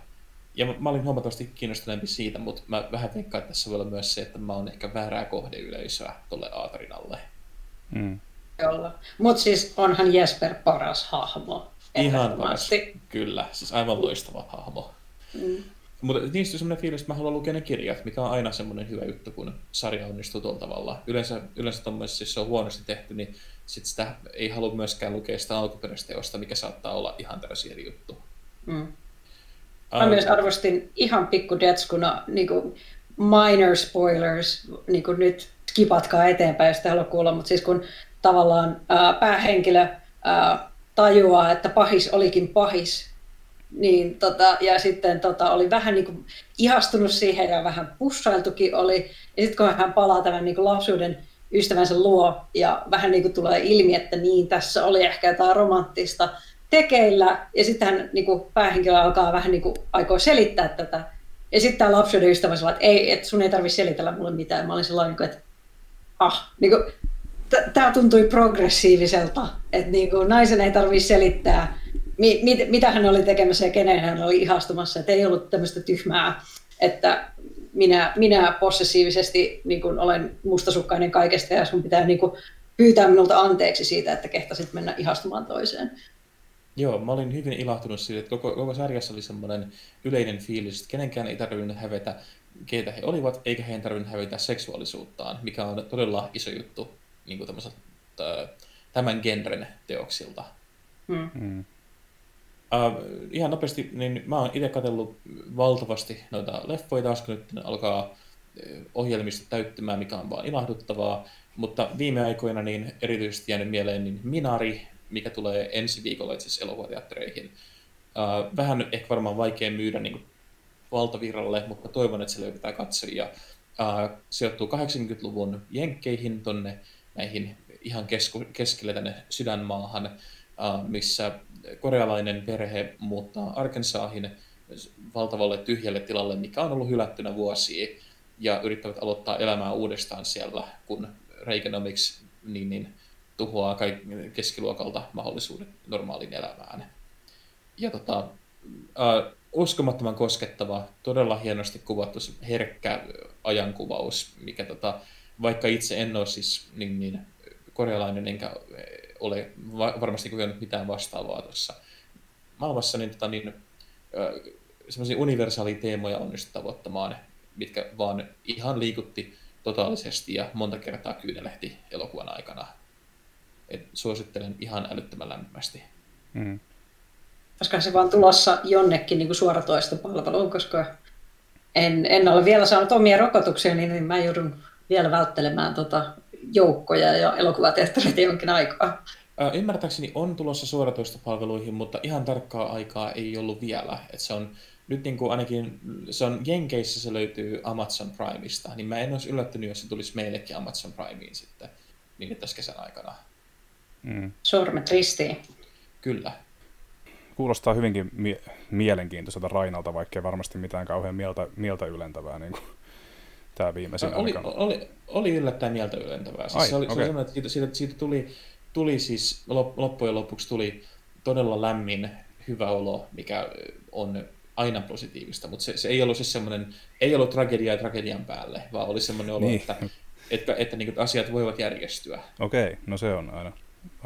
ja mä olin huomattavasti kiinnostuneempi siitä, mutta mä vähän veikkaan, että tässä voi olla myös se, että mä oon ehkä väärää kohdeyleisöä tuolle Aatarinalle. Mm. Mutta siis onhan Jesper paras hahmo. Ihan paras, kyllä. Siis aivan loistava hahmo. Mm. Mutta niistä on sellainen fiilis, että mä haluan lukea ne kirjat, mikä on aina semmoinen hyvä juttu, kun sarja onnistuu tuolla tavalla. Yleensä, yleensä tuommoisessa, jos se on huonosti tehty, niin sit sitä ei halua myöskään lukea sitä alkuperäistä teosta, mikä saattaa olla ihan täysin eri juttu. Mm. Mä myös arvostin ihan pikku detskuna niin kuin minor spoilers, niin kuin nyt skipatkaa eteenpäin, jos te haluaa kuulla, mutta siis kun tavallaan ää, päähenkilö ää, tajuaa, että pahis olikin pahis, niin tota, ja sitten tota, oli vähän niin kuin ihastunut siihen ja vähän pussailtukin oli, ja sitten kun hän palaa tämän niin kuin lapsuuden ystävänsä luo ja vähän niin kuin tulee ilmi, että niin, tässä oli ehkä jotain romanttista, tekeillä, ja sitten hän niin kuin, päähenkilö alkaa vähän niin kuin, aikoo selittää tätä. Ja sitten tämä lapsuuden ystävä sanoo, että ei, että sun ei tarvitse selitellä mulle mitään. Mä olin sellainen, että ah, niin kuin, tämä tuntui progressiiviselta, että niin kuin, naisen ei tarvitse selittää, mi, mit, mitä hän oli tekemässä ja kenen hän oli ihastumassa. Että ei ollut tämmöistä tyhmää, että minä, minä possessiivisesti niin kuin, olen mustasukkainen kaikesta ja sun pitää niin kuin, pyytää minulta anteeksi siitä, että kehtasit mennä ihastumaan toiseen. Joo, mä olin hyvin ilahtunut siitä, että koko, koko sarjassa oli semmoinen yleinen fiilis, että kenenkään ei tarvinnut hävetä, keitä he olivat, eikä heidän tarvinnut hävetä seksuaalisuuttaan, mikä on todella iso juttu niin kuin tämän genren teoksilta. Mm. Mm. Uh, ihan nopeasti, niin mä oon itse katsellut valtavasti noita leffoja taas, kun nyt alkaa ohjelmista täyttymään, mikä on vaan ilahduttavaa. Mutta viime aikoina niin erityisesti jäänyt mieleen niin Minari, mikä tulee ensi viikolla itse asiassa elokuvateattereihin. Uh, vähän ehkä varmaan vaikea myydä niin kuin valtavirralle, mutta toivon, että se löytää katsojia. Uh, sijoittuu 80-luvun jenkkeihin tonne näihin ihan kesku, keskelle tänne sydänmaahan, uh, missä korealainen perhe muuttaa Arkansaahin valtavalle tyhjälle tilalle, mikä on ollut hylättynä vuosia, ja yrittävät aloittaa elämää uudestaan siellä, kun Reaganomics niin, niin, tuhoaa kaikki keskiluokalta mahdollisuudet normaaliin elämään. Ja tota, äh, uskomattoman koskettava, todella hienosti kuvattu herkkä ajankuvaus, mikä tota, vaikka itse en ole siis niin, niin korealainen enkä ole varmasti kokenut mitään vastaavaa tuossa maailmassa, niin, tota, niin semmoisia universaalia teemoja onnistu tavoittamaan, mitkä vaan ihan liikutti totaalisesti ja monta kertaa kyynelehti elokuvan aikana. Et suosittelen ihan älyttömän lämpimästi. Mm. Olisiko se vaan tulossa jonnekin niin suoratoista palveluun, koska en, en ole vielä saanut omia rokotuksia, niin mä joudun vielä välttelemään tota joukkoja ja elokuvateattereita jonkin aikaa. Ymmärtääkseni on tulossa suoratoistopalveluihin, mutta ihan tarkkaa aikaa ei ollut vielä. Et se on nyt niin kuin ainakin, se on Jenkeissä se löytyy Amazon Primeista, niin mä en olisi yllättynyt, jos se tulisi meillekin Amazon Primeen sitten niin tässä kesän aikana. Mm. Sormet ristiin. Kyllä. Kuulostaa hyvinkin mie- mielenkiintoiselta Rainalta, vaikkei varmasti mitään kauhean mieltä, mieltä ylentävää niin kuin tämä viimeisin oli, aikana. Oli, oli yllättäen mieltä ylentävää. Siis Ai, se oli, okay. se oli että siitä, siitä, siitä tuli, tuli siis loppujen lopuksi tuli todella lämmin, hyvä olo, mikä on aina positiivista, mutta se, se ei ollut siis semmoinen, ei ollut tragedia tragedian päälle, vaan oli semmoinen olo, niin. että, että, että, että niin asiat voivat järjestyä. Okei, okay, no se on aina,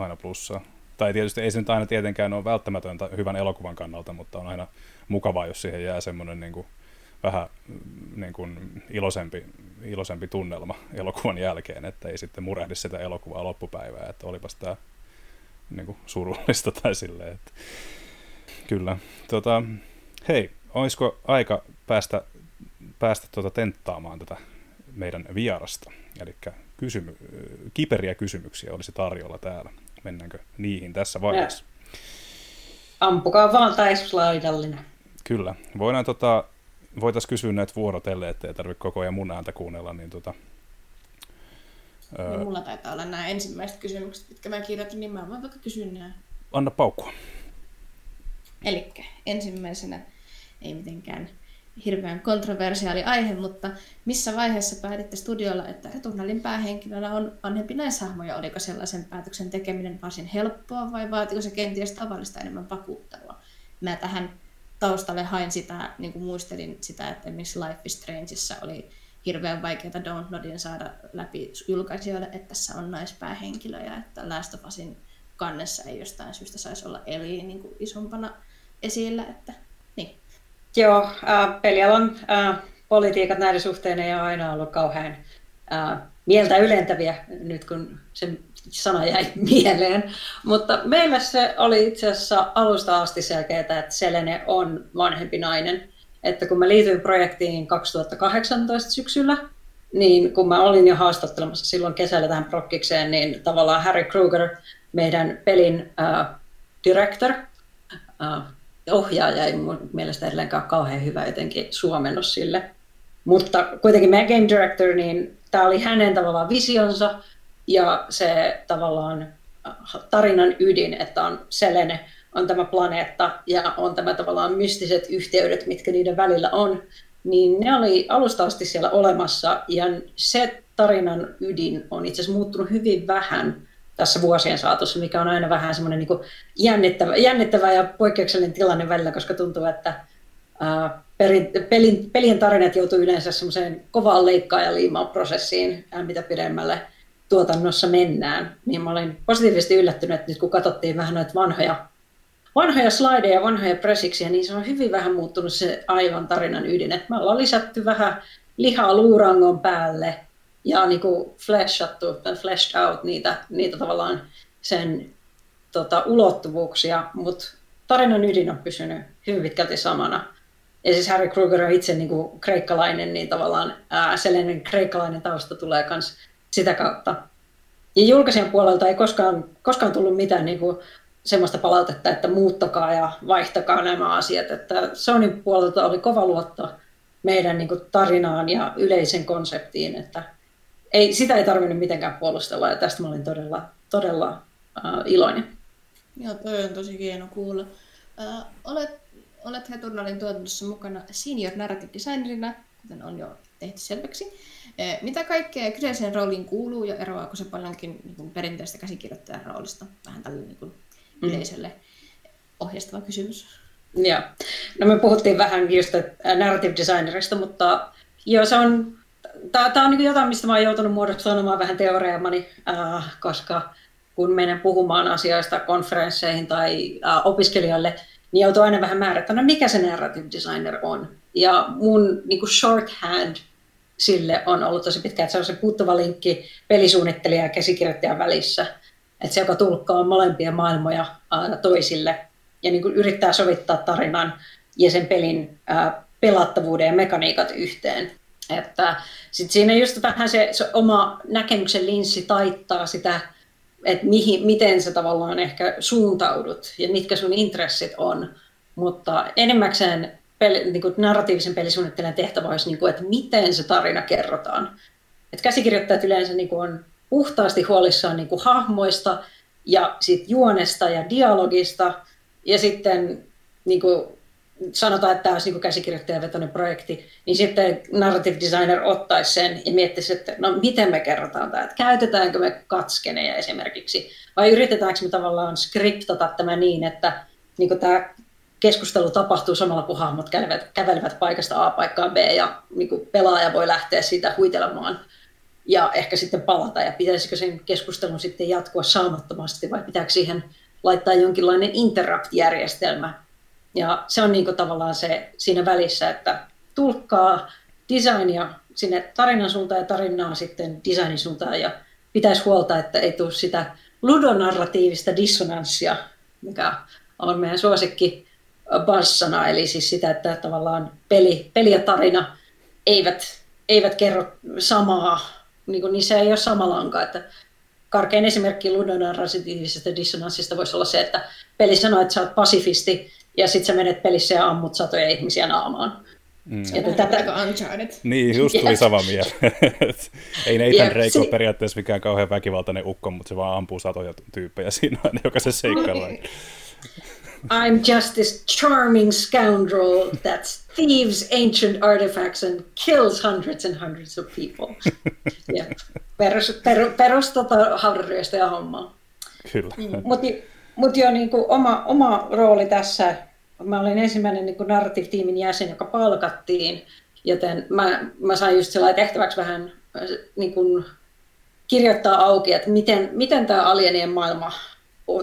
aina plussaa. Tai tietysti ei se nyt aina tietenkään ole välttämätöntä hyvän elokuvan kannalta, mutta on aina mukavaa, jos siihen jää semmoinen niin kuin, vähän niin kuin iloisempi, iloisempi tunnelma elokuvan jälkeen, että ei sitten murehdi sitä elokuvaa loppupäivää, että olipas tämä niin kuin surullista tai silleen, että kyllä. Tota, hei, olisiko aika päästä, päästä tuota tenttaamaan tätä meidän vierasta? Eli kysymy- kiperiä kysymyksiä olisi tarjolla täällä. Mennäänkö niihin tässä vaiheessa? Ampukaa vaan tai slaidallinen. Kyllä. Voidaan tota, voitaisiin kysyä näitä vuorotelle, ettei tarvitse koko ajan mun ääntä kuunnella. Niin tota, niin mulla taitaa olla nämä ensimmäiset kysymykset, mitkä mä kirjoitin, niin mä voin vaikka kysyä nämä. Anna paukkua. Eli ensimmäisenä, ei mitenkään hirveän kontroversiaali aihe, mutta missä vaiheessa päätitte studiolla, että Returnalin päähenkilönä on vanhempi naishahmo ja oliko sellaisen päätöksen tekeminen varsin helppoa vai vaatiko se kenties tavallista enemmän vakuuttelua? Mä tähän taustalle hain sitä, niin kuin muistelin sitä, että esimerkiksi Life is Strangeissa oli hirveän vaikeaa Downloadin saada läpi julkaisijoille, että tässä on naispäähenkilö ja että Last of Usin kannessa ei jostain syystä saisi olla Eli niin kuin isompana esillä. Että. Joo, äh, pelialan äh, politiikat näiden suhteen ei ole aina ollut kauhean äh, mieltä ylentäviä, nyt kun se sana jäi mieleen. Mutta meille se oli itse asiassa alusta asti selkeää, että Selene on vanhempi nainen. Että kun mä liityin projektiin 2018 syksyllä, niin kun mä olin jo haastattelemassa silloin kesällä tähän prokkikseen, niin tavallaan Harry Kruger, meidän pelin uh, director, uh, ohjaaja ei mun mielestä edelleenkaan kauhean hyvä jotenkin suomennos sille. Mutta kuitenkin meidän game director, niin tämä oli hänen tavallaan visionsa ja se tavallaan tarinan ydin, että on Selene, on tämä planeetta ja on tämä tavallaan mystiset yhteydet, mitkä niiden välillä on, niin ne oli alusta asti siellä olemassa ja se tarinan ydin on itse asiassa muuttunut hyvin vähän tässä vuosien saatossa, mikä on aina vähän semmoinen niin jännittävä, jännittävä ja poikkeuksellinen tilanne välillä, koska tuntuu, että ää, perin, pelin, pelien tarinat joutuu yleensä semmoiseen kovaan leikkaa ja liimaan prosessiin, mitä pidemmälle tuotannossa mennään. Niin mä olin positiivisesti yllättynyt, että nyt kun katsottiin vähän noita vanhoja vanhoja slideja, vanhoja presiksiä, niin se on hyvin vähän muuttunut se aivan tarinan ydin. Et me ollaan lisätty vähän lihaa luurangon päälle ja niin kuin flashattu, flashed out niitä, niitä tavallaan sen tota, ulottuvuuksia, mutta tarinan ydin on pysynyt hyvin pitkälti samana. Ja siis Harry Kruger on itse niin kuin kreikkalainen, niin tavallaan ää, sellainen kreikkalainen tausta tulee myös sitä kautta. Ja julkaisijan puolelta ei koskaan, koskaan tullut mitään niin kuin semmoista palautetta, että muuttakaa ja vaihtakaa nämä asiat. Että Sonyn puolelta oli kova luotto meidän niin kuin tarinaan ja yleisen konseptiin, että ei, sitä ei tarvinnut mitenkään puolustella ja tästä mä olin todella, todella uh, iloinen. Joo, toi on tosi hieno kuulla. Uh, olet, olet Heturnalin tuotannossa mukana senior narrative designerina, kuten on jo tehty selväksi. Uh, mitä kaikkea kyseiseen rooliin kuuluu ja eroaako se paljonkin niin kuin perinteistä käsikirjoittajan roolista? Vähän tälle niin kuin, mm. yleisölle ohjastava kysymys. Joo. No me puhuttiin vähän just narrative designerista, mutta joo, se on, tämä on niin jotain, mistä mä oon joutunut muodostamaan vähän teoreamani, äh, koska kun menen puhumaan asioista konferensseihin tai äh, opiskelijoille, niin joutuu aina vähän määrittämään, mikä se narrative designer on. Ja mun niin kuin shorthand sille on ollut tosi pitkä, että se on se puuttuva linkki pelisuunnittelija ja käsikirjoittajan välissä. Että se, joka tulkkaa molempia maailmoja aina toisille ja niin kuin yrittää sovittaa tarinan ja sen pelin ää, pelattavuuden ja mekaniikat yhteen. Että sit siinä just vähän se, se oma näkemyksen linssi taittaa sitä että mihin, miten sä tavallaan ehkä suuntaudut ja mitkä sun intressit on. Mutta enimmäkseen peli, niin kuin narratiivisen pelisuunnittelijan tehtävä olisi, niin kuin, että miten se tarina kerrotaan. Et käsikirjoittajat yleensä niin kuin on puhtaasti huolissaan niin kuin hahmoista ja sit juonesta ja dialogista. Ja sitten niin kuin sanotaan, että tämä olisi niin käsikirjoittajavetoinen projekti, niin sitten narrative designer ottaisi sen ja miettisi, että no miten me kerrotaan tämä, että käytetäänkö me katskeneja esimerkiksi, vai yritetäänkö me tavallaan skriptata tämä niin, että niin tämä keskustelu tapahtuu samalla, kun hahmot kävelevät, kävelevät paikasta A paikkaan B ja niin pelaaja voi lähteä siitä huitelemaan ja ehkä sitten palata? Ja pitäisikö sen keskustelun sitten jatkua saamattomasti vai pitääkö siihen laittaa jonkinlainen interrupt-järjestelmä, ja se on niin kuin tavallaan se siinä välissä, että tulkkaa designia sinne tarinan suuntaan ja tarinaa sitten designin suuntaan. Ja pitäisi huolta, että ei tule sitä ludonarratiivista dissonanssia, mikä on meidän suosikki bassana, eli siis sitä, että tavallaan peli, peli ja tarina eivät, eivät kerro samaa, niin kuin niissä ei ole sama lanka, että karkein esimerkki ludonarratiivisesta dissonanssista voisi olla se, että peli sanoo, että sä oot pasifisti, ja sitten sä menet pelissä ja ammut satoja ihmisiä naamaan. Mm. Että tätä... Uncharted. Niin, just tuli sama mieleen. Ei Nathan yep. Drake ole periaatteessa mikään kauhean väkivaltainen ukko, mutta se vaan ampuu satoja tyyppejä siinä aina jokaisen seikkailla. I'm just this charming scoundrel that thieves ancient artifacts and kills hundreds and hundreds of people. yeah. Perus, per, perus tota, haudaryöstä hommaa. Kyllä. Mm. Mutta mutta jo niin kuin oma, oma rooli tässä, mä olin ensimmäinen niin narrative-tiimin jäsen, joka palkattiin, joten mä, mä sain just sellainen tehtäväksi vähän niin kuin kirjoittaa auki, että miten, miten tämä alienien maailma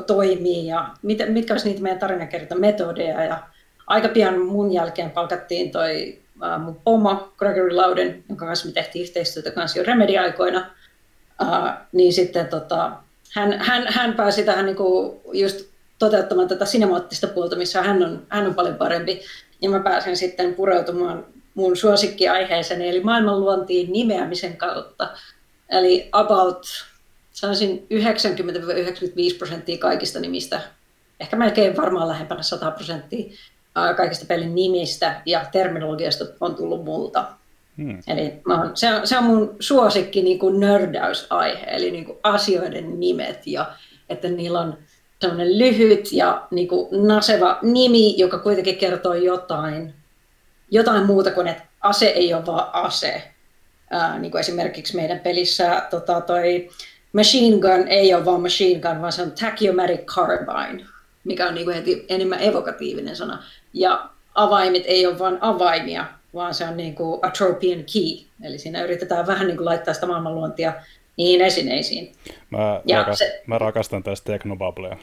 toimii ja mit, mitkä olisi niitä meidän tarinankerrontametodeja. Ja aika pian mun jälkeen palkattiin toi äh, mun pomo Gregory Louden, jonka kanssa me tehtiin yhteistyötä kanssa jo Remedy-aikoina. Äh, niin sitten tota, hän, hän, hän pääsi tähän niin kuin just toteuttamaan tätä sinemaattista puolta, missä hän on, hän on paljon parempi. Ja mä pääsen sitten pureutumaan mun suosikkiaiheeseen, eli maailmanluontiin nimeämisen kautta. Eli about, sanoisin 90-95 prosenttia kaikista nimistä, ehkä melkein varmaan lähempänä 100 prosenttia kaikista pelin nimistä ja terminologiasta on tullut multa. Hmm. Eli oon, se, on, se on mun suosikki niin kuin nördäysaihe, eli niin kuin asioiden nimet ja että niillä on sellainen lyhyt ja niin kuin naseva nimi, joka kuitenkin kertoo jotain, jotain muuta kuin, että ase ei ole vaan ase. Ää, niin kuin esimerkiksi meidän pelissä tota, toi machine gun ei ole vaan machine gun, vaan se on tachyomatic carbine, mikä on niin kuin heti enemmän evokatiivinen sana. Ja avaimet ei ole vain avaimia, vaan se on niin kuin atropian key, eli siinä yritetään vähän niin kuin laittaa sitä maailmanluontia niihin esineisiin. Mä, ja rakastan, se... mä rakastan tästä teknobablea,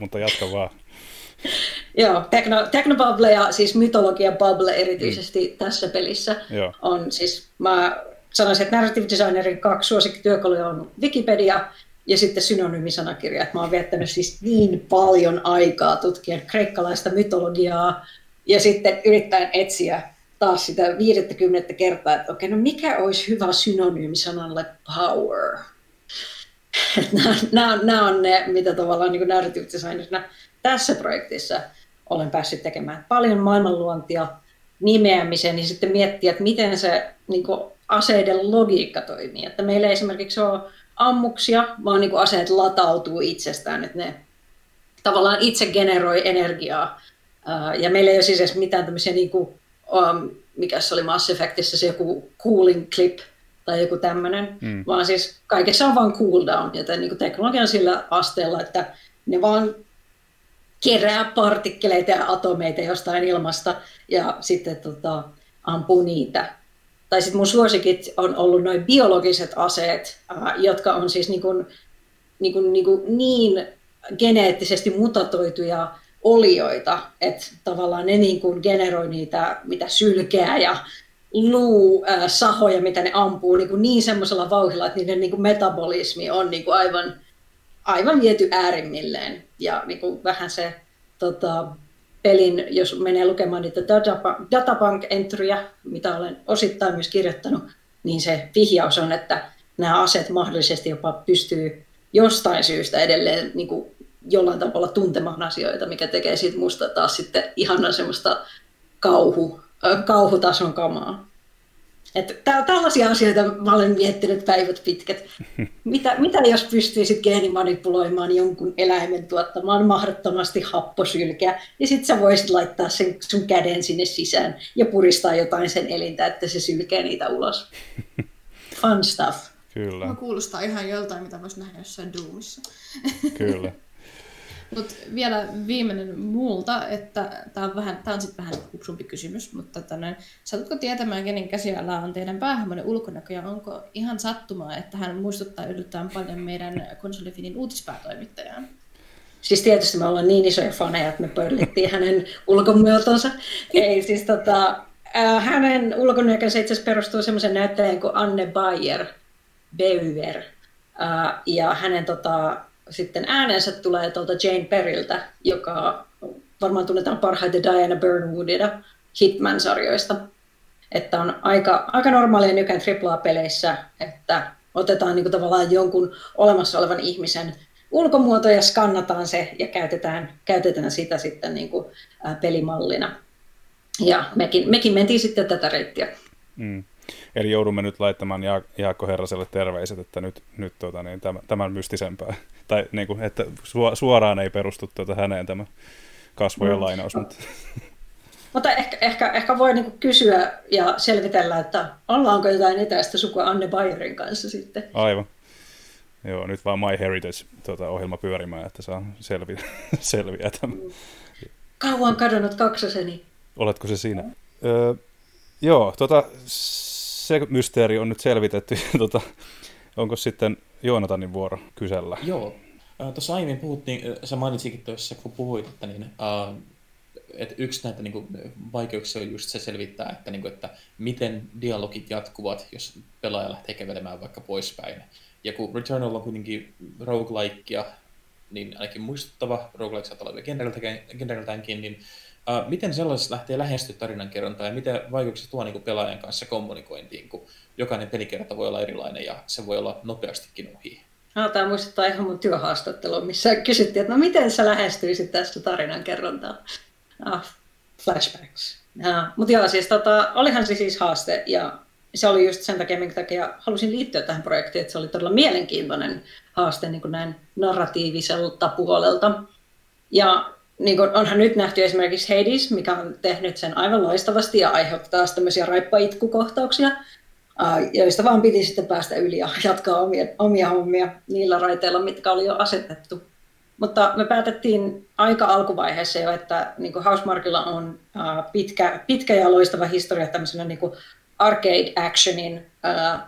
mutta jatka vaan. Joo, tekno, Technobubble ja siis mytologia Bubble erityisesti mm. tässä pelissä Joo. on siis, mä sanoisin, että narrative designerin kaksi suosikkityökaluja on Wikipedia ja sitten synonyymisanakirja. Että mä oon viettänyt siis niin paljon aikaa tutkien kreikkalaista mytologiaa ja sitten yrittäen etsiä taas sitä 50 kertaa, että okei, no mikä olisi hyvä synonyymi sanalle power? nämä, nämä, nämä on ne, mitä tavallaan niin narrative tässä projektissa olen päässyt tekemään. Paljon maailmanluontia, nimeämisen ja sitten miettiä, että miten se niin kuin, aseiden logiikka toimii. Että meillä ei esimerkiksi ole ammuksia, vaan niin kuin aseet latautuu itsestään, että ne tavallaan itse generoi energiaa. Ja meillä ei ole siis edes mitään tämmöisiä, niin kuin, um, mikä se oli Mass Effectissä, se joku cooling clip tai joku tämmöinen, mm. vaan siis kaikessa on vain cooldown, joten niin kuin teknologia on sillä asteella, että ne vaan kerää partikkeleita ja atomeita jostain ilmasta ja sitten tota, ampuu niitä. Tai sitten mun suosikit on ollut noin biologiset aseet, äh, jotka on siis niin, kuin, niin, kuin, niin, kuin niin geneettisesti mutatoituja olioita, että tavallaan ne niin kuin generoi niitä, mitä sylkeä ja luu, äh, sahoja, mitä ne ampuu niin, kuin niin semmoisella vauhdilla, että niiden niin kuin metabolismi on niin kuin aivan, aivan viety äärimmilleen. Ja niin kuin vähän se tota, pelin, jos menee lukemaan niitä databank-entryjä, mitä olen osittain myös kirjoittanut, niin se vihjaus on, että nämä aset mahdollisesti jopa pystyy jostain syystä edelleen niin kuin jollain tavalla tuntemaan asioita, mikä tekee siitä musta taas sitten ihana semmoista kauhu, kauhutason kamaa. Että tällaisia asioita mä olen miettinyt päivät pitkät. Mitä, mitä jos pystyisit geenimanipuloimaan jonkun eläimen tuottamaan mahdottomasti happosylkeä, ja sitten sä voisit laittaa sen sun käden sinne sisään ja puristaa jotain sen elintä, että se sylkee niitä ulos. Fun stuff. Kyllä. Mä kuulostaa ihan joltain, mitä voisi nähdä jossain Doomissa. Kyllä. Mutta vielä viimeinen muulta, että tämä on, vähän, tää on sitten vähän kupsumpi kysymys, mutta tänne, satutko tietämään, kenen käsiala on teidän päähahmonen ulkonäkö, ja onko ihan sattumaa, että hän muistuttaa yllättävän paljon meidän konsolifinin uutispäätoimittajaa? Siis tietysti me ollaan niin isoja faneja, että me pöllittiin hänen ulkomuotonsa. Ei siis tota, äh, hänen ulkonäkönsä itse perustuu semmoisen näyttelijän kuin Anne Bayer, Beuver. Äh, ja hänen tota, sitten äänensä tulee tuolta Jane Perriltä, joka varmaan tunnetaan parhaiten Diana Burnwoodina Hitman-sarjoista. Että on aika, aika normaalia nykyään AAA-peleissä, että otetaan niin kuin tavallaan jonkun olemassa olevan ihmisen ulkomuoto ja skannataan se ja käytetään, käytetään sitä sitten niin kuin, ää, pelimallina. Ja mekin, mekin mentiin sitten tätä reittiä. Mm. Eli joudumme nyt laittamaan ja- Jaakko Herraselle terveiset, että nyt, nyt tota, niin, tämän, tämän mystisempää. Tai niin kuin, että suoraan ei perustu tuota häneen tämä kasvojen mm. lainaus. Mutta... Mutta ehkä, ehkä, ehkä voi niinku kysyä ja selvitellä, että ollaanko jotain etäistä sukua Anne Bayerin kanssa sitten. Aivan. Joo, nyt vaan My Heritage-ohjelma tuota, pyörimään, että saa selviä, selviä tämä. Kauan kadonnut kaksoseni. Oletko se siinä? Öö, joo, tota, se mysteeri on nyt selvitetty. tota, onko sitten Joonatanin vuoro kysellä? Joo. Tuossa aiemmin puhuttiin, sä mainitsikin tuossa, kun puhuit, että, niin, uh, että yksi näitä niin kuin, vaikeuksia on just se selvittää, että, niin kuin, että miten dialogit jatkuvat, jos pelaaja lähtee kävelemään vaikka poispäin. Ja kun Returnal on kuitenkin roguelikea, niin ainakin muistuttava, roguelike saattaa olla genreltäänkin, niin Uh, miten sellaisessa lähtee lähestyä tarinankerrontaa ja mitä vaikeuksia tuo niin pelaajan kanssa kommunikointiin, kun jokainen pelikerta voi olla erilainen ja se voi olla nopeastikin ohi? No, tämä muistuttaa ihan mun työhaastattelua, missä kysyttiin, että no miten sä lähestyisit tästä tarinankerrontaa? Ah, flashbacks. Ja, mutta joo, siis tota, olihan se siis haaste ja se oli just sen takia, minkä takia halusin liittyä tähän projektiin, että se oli todella mielenkiintoinen haaste niin kuin näin narratiiviselta puolelta. Ja niin kuin onhan nyt nähty esimerkiksi Hades, mikä on tehnyt sen aivan loistavasti ja aiheuttaa tämmöisiä raippaitkukohtauksia, joista vaan piti sitten päästä yli ja jatkaa omia, omia hommia niillä raiteilla, mitkä oli jo asetettu. Mutta me päätettiin aika alkuvaiheessa jo, että niin kuin Housemarkilla on pitkä, pitkä ja loistava historia tämmöisenä niin kuin arcade actionin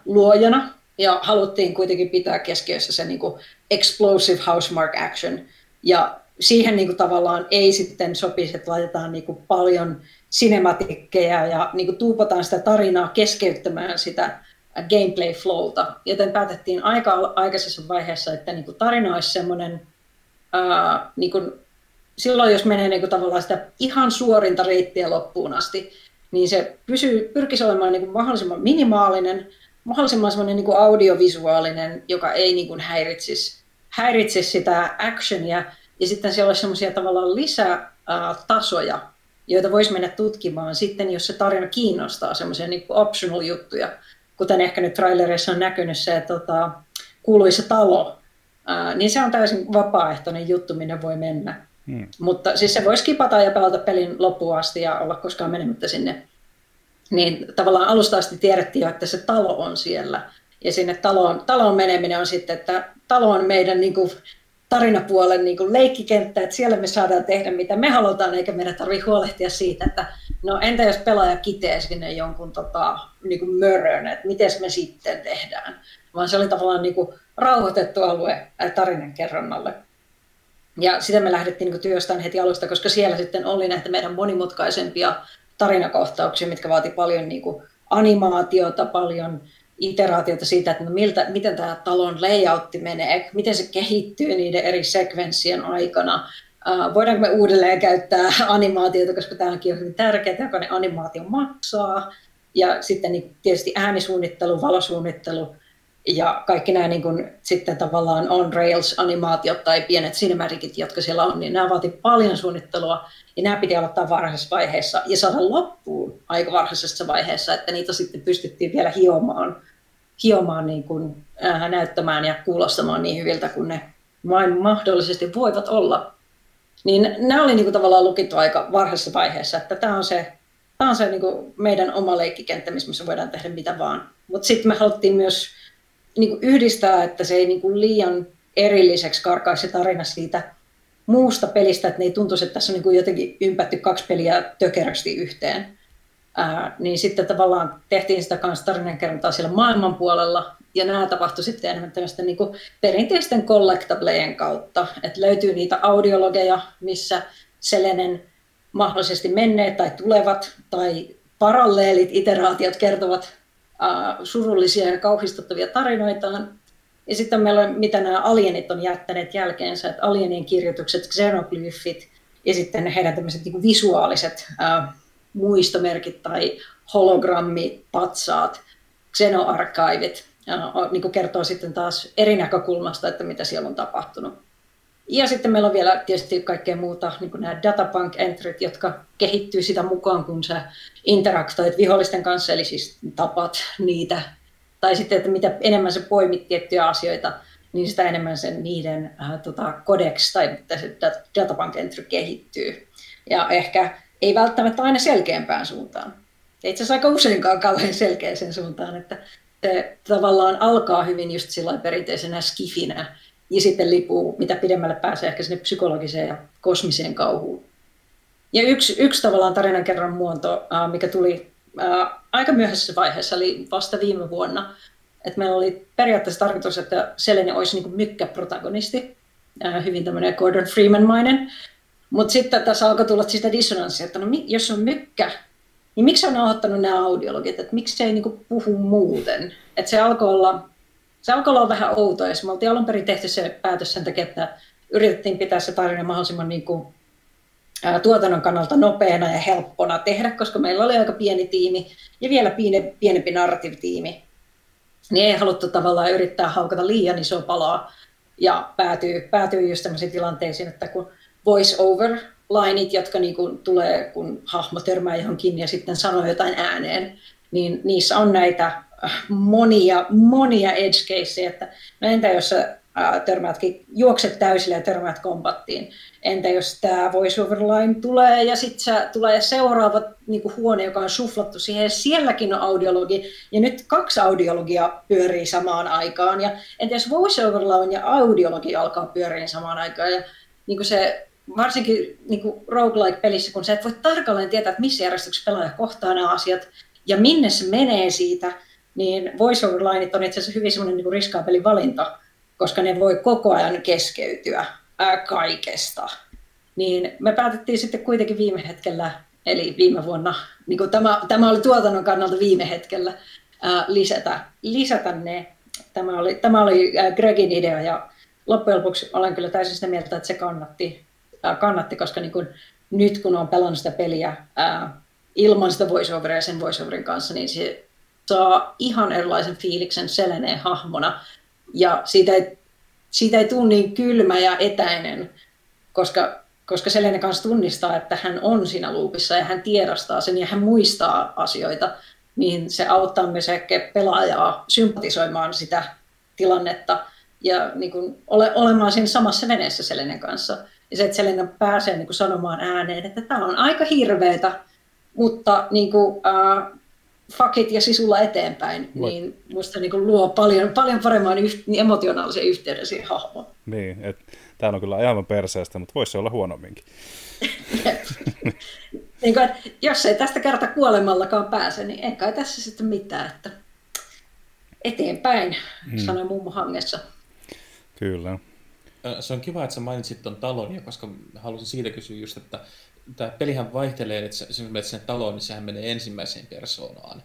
luojana, ja haluttiin kuitenkin pitää keskiössä se niin kuin explosive Housemark action. Ja siihen niin kuin tavallaan ei sitten sopisi, että laitetaan niin kuin paljon sinematiikkeja ja niin kuin tuupataan sitä tarinaa keskeyttämään sitä gameplay flowta. Joten päätettiin aika aikaisessa vaiheessa, että niin kuin tarina olisi semmoinen, niin kuin, silloin jos menee niin kuin tavallaan sitä ihan suorinta reittiä loppuun asti, niin se pysyy, pyrkisi olemaan niin kuin mahdollisimman minimaalinen, mahdollisimman semmoinen niin kuin audiovisuaalinen, joka ei niin kuin häiritsisi, häiritsisi sitä actionia, ja sitten siellä olisi semmoisia tavallaan lisätasoja, joita voisi mennä tutkimaan sitten, jos se tarina kiinnostaa, semmoisia niin optional juttuja, kuten ehkä nyt trailerissa on näkynyt se että tota, kuuluisa talo, ää, niin se on täysin vapaaehtoinen juttu, minne voi mennä. Hmm. Mutta siis se voisi kipata ja pelata pelin loppuun asti ja olla koskaan menemättä sinne. Niin tavallaan alusta asti tiedettiin jo, että se talo on siellä. Ja sinne taloon, taloon meneminen on sitten, että talo on meidän niin kuin, tarinapuolen niin kuin leikkikenttä, että siellä me saadaan tehdä mitä me halutaan, eikä meidän tarvitse huolehtia siitä, että no entä jos pelaaja kitee sinne jonkun tota, niin kuin mörön, että miten me sitten tehdään. Vaan se oli tavallaan niin kuin rauhoitettu alue tarinan kerronnalle. Ja sitä me lähdettiin niin työstämään heti alusta, koska siellä sitten oli näitä meidän monimutkaisempia tarinakohtauksia, mitkä vaati paljon niin kuin animaatiota, paljon iteraatiota siitä, että no miltä, miten tämä talon layoutti menee, miten se kehittyy niiden eri sekvenssien aikana. Uh, voidaanko me uudelleen käyttää animaatiota, koska tämä onkin hyvin tärkeää, että ne animaatio maksaa. Ja sitten niin tietysti äänisuunnittelu, valosuunnittelu, ja kaikki nämä niin kuin, sitten tavallaan on-rails-animaatiot tai pienet cinemarikit, jotka siellä on, niin nämä vaatii paljon suunnittelua ja nämä piti aloittaa varhaisessa vaiheessa ja saada loppuun aika varhaisessa vaiheessa, että niitä sitten pystyttiin vielä hiomaan, hiomaan niin kuin, äh, näyttämään ja kuulostamaan niin hyviltä kuin ne vain mahdollisesti voivat olla. Niin nämä oli niin kuin, tavallaan lukittu aika varhaisessa vaiheessa, että tämä on se, tämä on se niin kuin meidän oma leikkikenttä, missä me voidaan tehdä mitä vaan. Mutta sitten me haluttiin myös niin kuin yhdistää, että se ei niin kuin liian erilliseksi karkaisi tarina siitä muusta pelistä, että ne ei tuntuisi, että tässä on niin kuin jotenkin ympätty kaksi peliä tökerösti yhteen. Ää, niin sitten tavallaan tehtiin sitä kanssa tarinankerrontaa siellä maailman puolella, ja nämä tapahtui sitten enemmän tämmöisten niin perinteisten collectablejen kautta, että löytyy niitä audiologeja, missä Selenen mahdollisesti menneet tai tulevat tai paralleelit, iteraatiot kertovat uh, surullisia ja kauhistuttavia tarinoitaan. Ja sitten meillä on, mitä nämä alienit on jättäneet jälkeensä, että alienien kirjoitukset, xenoglyfit ja sitten heidän tämmöiset niin visuaaliset uh, muistomerkit tai hologrammipatsaat, xenoarkaivit, niin kertoo sitten taas eri näkökulmasta, että mitä siellä on tapahtunut. Ja sitten meillä on vielä tietysti kaikkea muuta, niin kuin nämä datapunk entryt, jotka kehittyy sitä mukaan, kun sä interaktoit vihollisten kanssa, eli siis tapat niitä. Tai sitten, että mitä enemmän sä poimit tiettyjä asioita, niin sitä enemmän sen niiden äh, tota, codex tai se entry kehittyy. Ja ehkä ei välttämättä aina selkeämpään suuntaan. Itse asiassa aika useinkaan kauhean selkeäseen suuntaan, että se tavallaan alkaa hyvin just sillä perinteisenä skifinä, ja sitten lipuu, mitä pidemmälle pääsee ehkä sinne psykologiseen ja kosmiseen kauhuun. Ja yksi, yksi tavallaan tarinankerran muoto, mikä tuli aika myöhäisessä vaiheessa, eli vasta viime vuonna, että meillä oli periaatteessa tarkoitus, että Selene olisi niin mykkäprotagonisti, hyvin tämmöinen Gordon Freeman-mainen, mutta sitten tässä alkoi tulla sitä dissonanssia, että no, jos on mykkä, niin miksi on ottanut nämä audiologit, että miksi se ei niin puhu muuten. Että se alkoi olla se alkoi olla vähän outoa, ja me oltiin alun perin tehty se päätös sen takia, että yritettiin pitää se tarina mahdollisimman niin kuin, ää, tuotannon kannalta nopeana ja helppona tehdä, koska meillä oli aika pieni tiimi ja vielä piene, pienempi narrative-tiimi. Niin ei haluttu tavallaan yrittää haukata liian iso palaa ja päätyy, päätyy just sellaisiin tilanteisiin, että kun voice over lineit, jotka niin kuin tulee, kun hahmo törmää johonkin ja sitten sanoo jotain ääneen, niin niissä on näitä monia, monia edge caseja, että no entä jos sä törmäätkin, juokset täysillä ja törmäät kombattiin. Entä jos tämä voiceover line tulee ja sitten tulee seuraava niin kuin huone, joka on suflattu siihen, sielläkin on audiologi, ja nyt kaksi audiologia pyörii samaan aikaan, ja entä jos voiceover line ja audiologi alkaa pyöriä samaan aikaan, ja niin kuin se varsinkin niin kuin roguelike-pelissä, kun sä et voi tarkalleen tietää, että missä järjestyksessä pelaaja kohtaa nämä asiat, ja minne se menee siitä, niin voiceover lineit on itse asiassa hyvin semmoinen niin riskaapeli valinta, koska ne voi koko ajan keskeytyä ää, kaikesta. niin me päätettiin sitten kuitenkin viime hetkellä, eli viime vuonna, niin kuin tämä, tämä oli tuotannon kannalta viime hetkellä, ää, lisätä, lisätä ne. Tämä oli, tämä oli Gregin idea ja loppujen lopuksi olen kyllä täysin sitä mieltä, että se kannatti, ää, kannatti koska niin kuin nyt kun on pelannut sitä peliä ää, ilman sitä voiceoveria ja sen voiceoverin kanssa, niin se saa ihan erilaisen fiiliksen Seleneen hahmona. Ja siitä ei, siitä ei tule niin kylmä ja etäinen, koska, koska Selene kanssa tunnistaa, että hän on siinä luupissa ja hän tiedostaa sen ja hän muistaa asioita, niin se auttaa myös ehkä pelaajaa sympatisoimaan sitä tilannetta ja niin kuin ole, olemaan siinä samassa veneessä Selenen kanssa. Ja se, että Selena pääsee niin kuin sanomaan ääneen, että tämä on aika hirveetä, mutta niin kuin, uh, fuck it ja sisulla eteenpäin, Voi. niin musta niin kuin luo paljon, paljon paremman yht, emotionaalisen yhteyden siihen hahmoon. Niin, että tämä on kyllä aivan perseestä, mutta voisi se olla huonomminkin. niin kuin, että jos ei tästä kerta kuolemallakaan pääse, niin ei kai tässä sitten mitään, että eteenpäin, hmm. sanoi mummo hangessa. Kyllä. Se on kiva, että sä mainitsit tuon talon, koska halusin siitä kysyä just, että tämä pelihän vaihtelee, että jos menet sinne taloon, niin sehän menee ensimmäiseen persoonaan.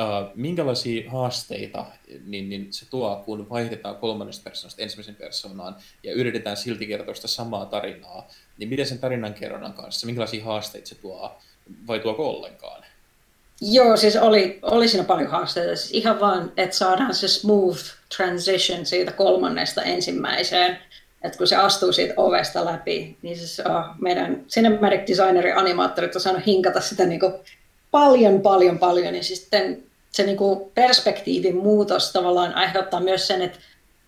Uh, minkälaisia haasteita niin, niin se tuo, kun vaihdetaan kolmannesta persoonasta ensimmäisen persoonaan ja yritetään silti kertoa sitä samaa tarinaa, niin miten sen tarinan kerronnan kanssa, minkälaisia haasteita se tuo, vai tuoko ollenkaan? Joo, siis oli, oli siinä paljon haasteita. Siis ihan vaan, että saadaan se smooth transition siitä kolmannesta ensimmäiseen että kun se astuu siitä ovesta läpi, niin siis oh, meidän cinematic designeri, animaattorit on saanut hinkata sitä niin kuin paljon, paljon, paljon, ja siis sitten se niin kuin perspektiivin muutos tavallaan aiheuttaa myös sen, että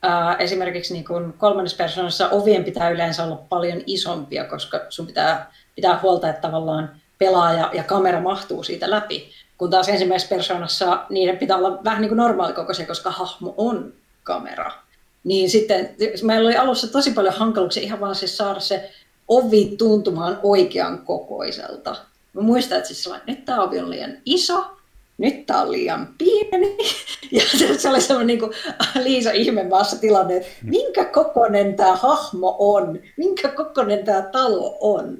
ää, esimerkiksi niin kuin kolmannessa persoonassa ovien pitää yleensä olla paljon isompia, koska sun pitää pitää huolta, että tavallaan pelaaja ja kamera mahtuu siitä läpi, kun taas ensimmäisessä persoonassa niiden pitää olla vähän niin kuin normaalikokoisia, koska hahmo on kamera. Niin sitten meillä oli alussa tosi paljon hankaluuksia ihan vaan siis saada se ovi tuntumaan oikean kokoiselta. Mä muistan, että siis nyt tämä ovi on liian iso, nyt tämä on liian pieni. Ja se oli semmoinen niin kuin Liisa ihmemaassa tilanne, että minkä kokoinen tämä hahmo on, minkä kokoinen tämä talo on,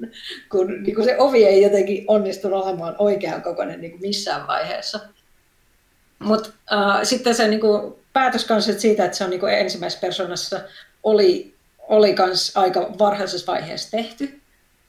kun niin kuin se ovi ei jotenkin onnistunut olemaan oikean kokoinen niin kuin missään vaiheessa. Mutta äh, sitten se niin kuin, päätös kanssa siitä, että se on niin kuin ensimmäisessä persoonassa, oli, oli kans aika varhaisessa vaiheessa tehty.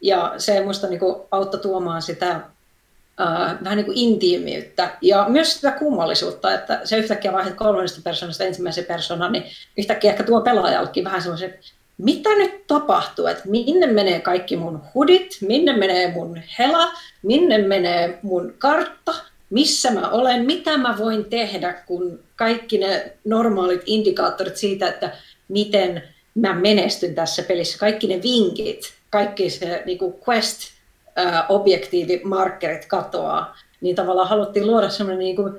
Ja se minusta niin kuin auttoi tuomaan sitä äh, vähän niin kuin intiimiyttä ja myös sitä kummallisuutta, että se yhtäkkiä vaiheet kolmannesta persoonasta ensimmäisen persoonan, niin yhtäkkiä ehkä tuo pelaajallekin vähän semmoisen, mitä nyt tapahtuu, että minne menee kaikki mun hudit, minne menee mun hela, minne menee mun kartta, missä mä olen, mitä mä voin tehdä, kun kaikki ne normaalit indikaattorit siitä, että miten mä menestyn tässä pelissä, kaikki ne vinkit, kaikki se niin kuin quest objektiivimarkkerit katoaa, niin tavallaan haluttiin luoda semmoinen niin kuin,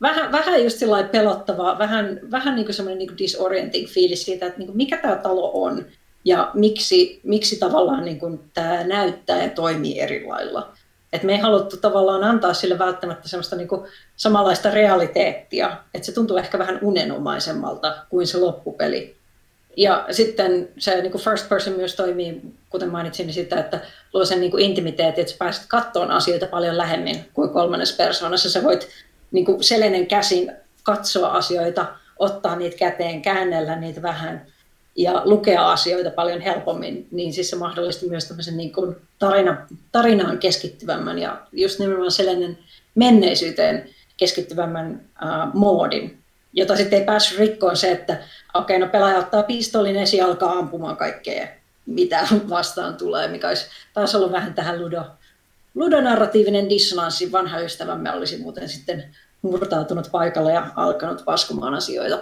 vähän, vähän just pelottavaa, vähän, vähän niin kuin semmoinen niin kuin disorienting fiilis siitä, että niin kuin mikä tämä talo on ja miksi, miksi tavallaan niin kuin tämä näyttää ja toimii eri lailla. Et me ei haluttu tavallaan antaa sille välttämättä semmoista niin kuin samanlaista realiteettia, että se tuntuu ehkä vähän unenomaisemmalta kuin se loppupeli. Ja sitten se niin kuin first person myös toimii, kuten mainitsin, niin sitä, että luo sen niin kuin intimiteetin, että sä pääset kattoon asioita paljon lähemmin kuin kolmannessa persoonassa. Sä voit niin kuin selenen käsin katsoa asioita, ottaa niitä käteen, käännellä niitä vähän ja lukea asioita paljon helpommin, niin siis se mahdollisti myös tämmöisen niin kuin tarina, tarinaan keskittyvämmän ja just nimenomaan sellainen menneisyyteen keskittyvämmän uh, moodin, jota sitten ei päässyt rikkoon se, että okei, okay, no pelaaja ottaa pistolin esiin ja alkaa ampumaan kaikkea, mitä vastaan tulee, mikä olisi taas ollut vähän tähän ludo, ludonarratiivinen dissonanssi. Vanha ystävämme olisi muuten sitten murtautunut paikalle ja alkanut paskumaan asioita.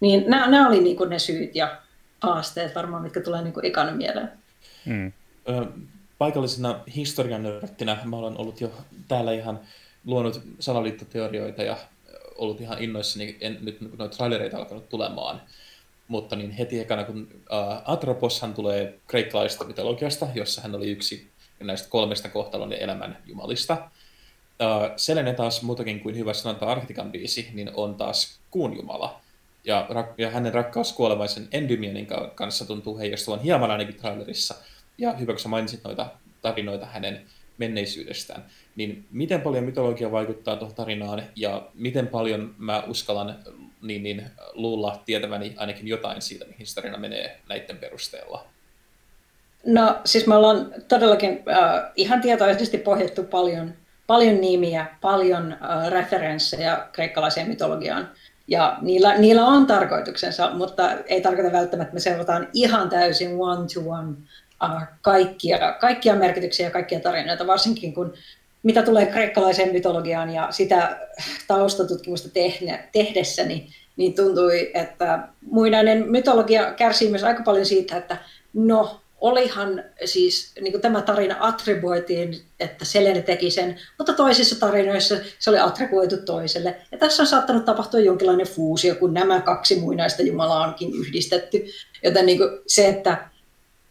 Niin nämä, nämä oli niin kuin ne syyt ja haasteet varmaan, mitkä tulee niin kuin ekana mieleen. Hmm. paikallisena historian nörttinä mä olen ollut jo täällä ihan luonut salaliittoteorioita ja ollut ihan innoissani en, nyt kun noita trailereita alkanut tulemaan. Mutta niin heti ekana, kun uh, Atroposhan tulee kreikkalaisesta mytologiasta, jossa hän oli yksi näistä kolmesta kohtalon ja elämän jumalista. Uh, Selene taas muutakin kuin hyvä sanonta Arktikan biisi, niin on taas kuun jumala ja, ja hänen rakkaus kuolevaisen Endymienin kanssa tuntuu heijastuvan hieman ainakin trailerissa. Ja hyvä, kun sä mainitsit noita tarinoita hänen menneisyydestään, niin miten paljon mytologia vaikuttaa tuohon tarinaan ja miten paljon mä uskallan niin, niin, luulla tietäväni ainakin jotain siitä, mihin se tarina menee näiden perusteella? No siis me ollaan todellakin äh, ihan tietoisesti pohjattu paljon, paljon nimiä, paljon äh, referenssejä kreikkalaiseen mytologiaan. Ja niillä, niillä on tarkoituksensa, mutta ei tarkoita välttämättä, että me seurataan ihan täysin one-to-one uh, kaikkia, kaikkia merkityksiä ja kaikkia tarinoita, varsinkin kun mitä tulee kreikkalaiseen mytologiaan ja sitä taustatutkimusta tehne, tehdessäni, niin tuntui, että muinainen mytologia kärsii myös aika paljon siitä, että no, olihan siis niin kuin tämä tarina attribuoitiin, että Selene teki sen, mutta toisissa tarinoissa se oli attribuoitu toiselle. Ja tässä on saattanut tapahtua jonkinlainen fuusio, kun nämä kaksi muinaista jumalaa onkin yhdistetty. Joten niin kuin se, että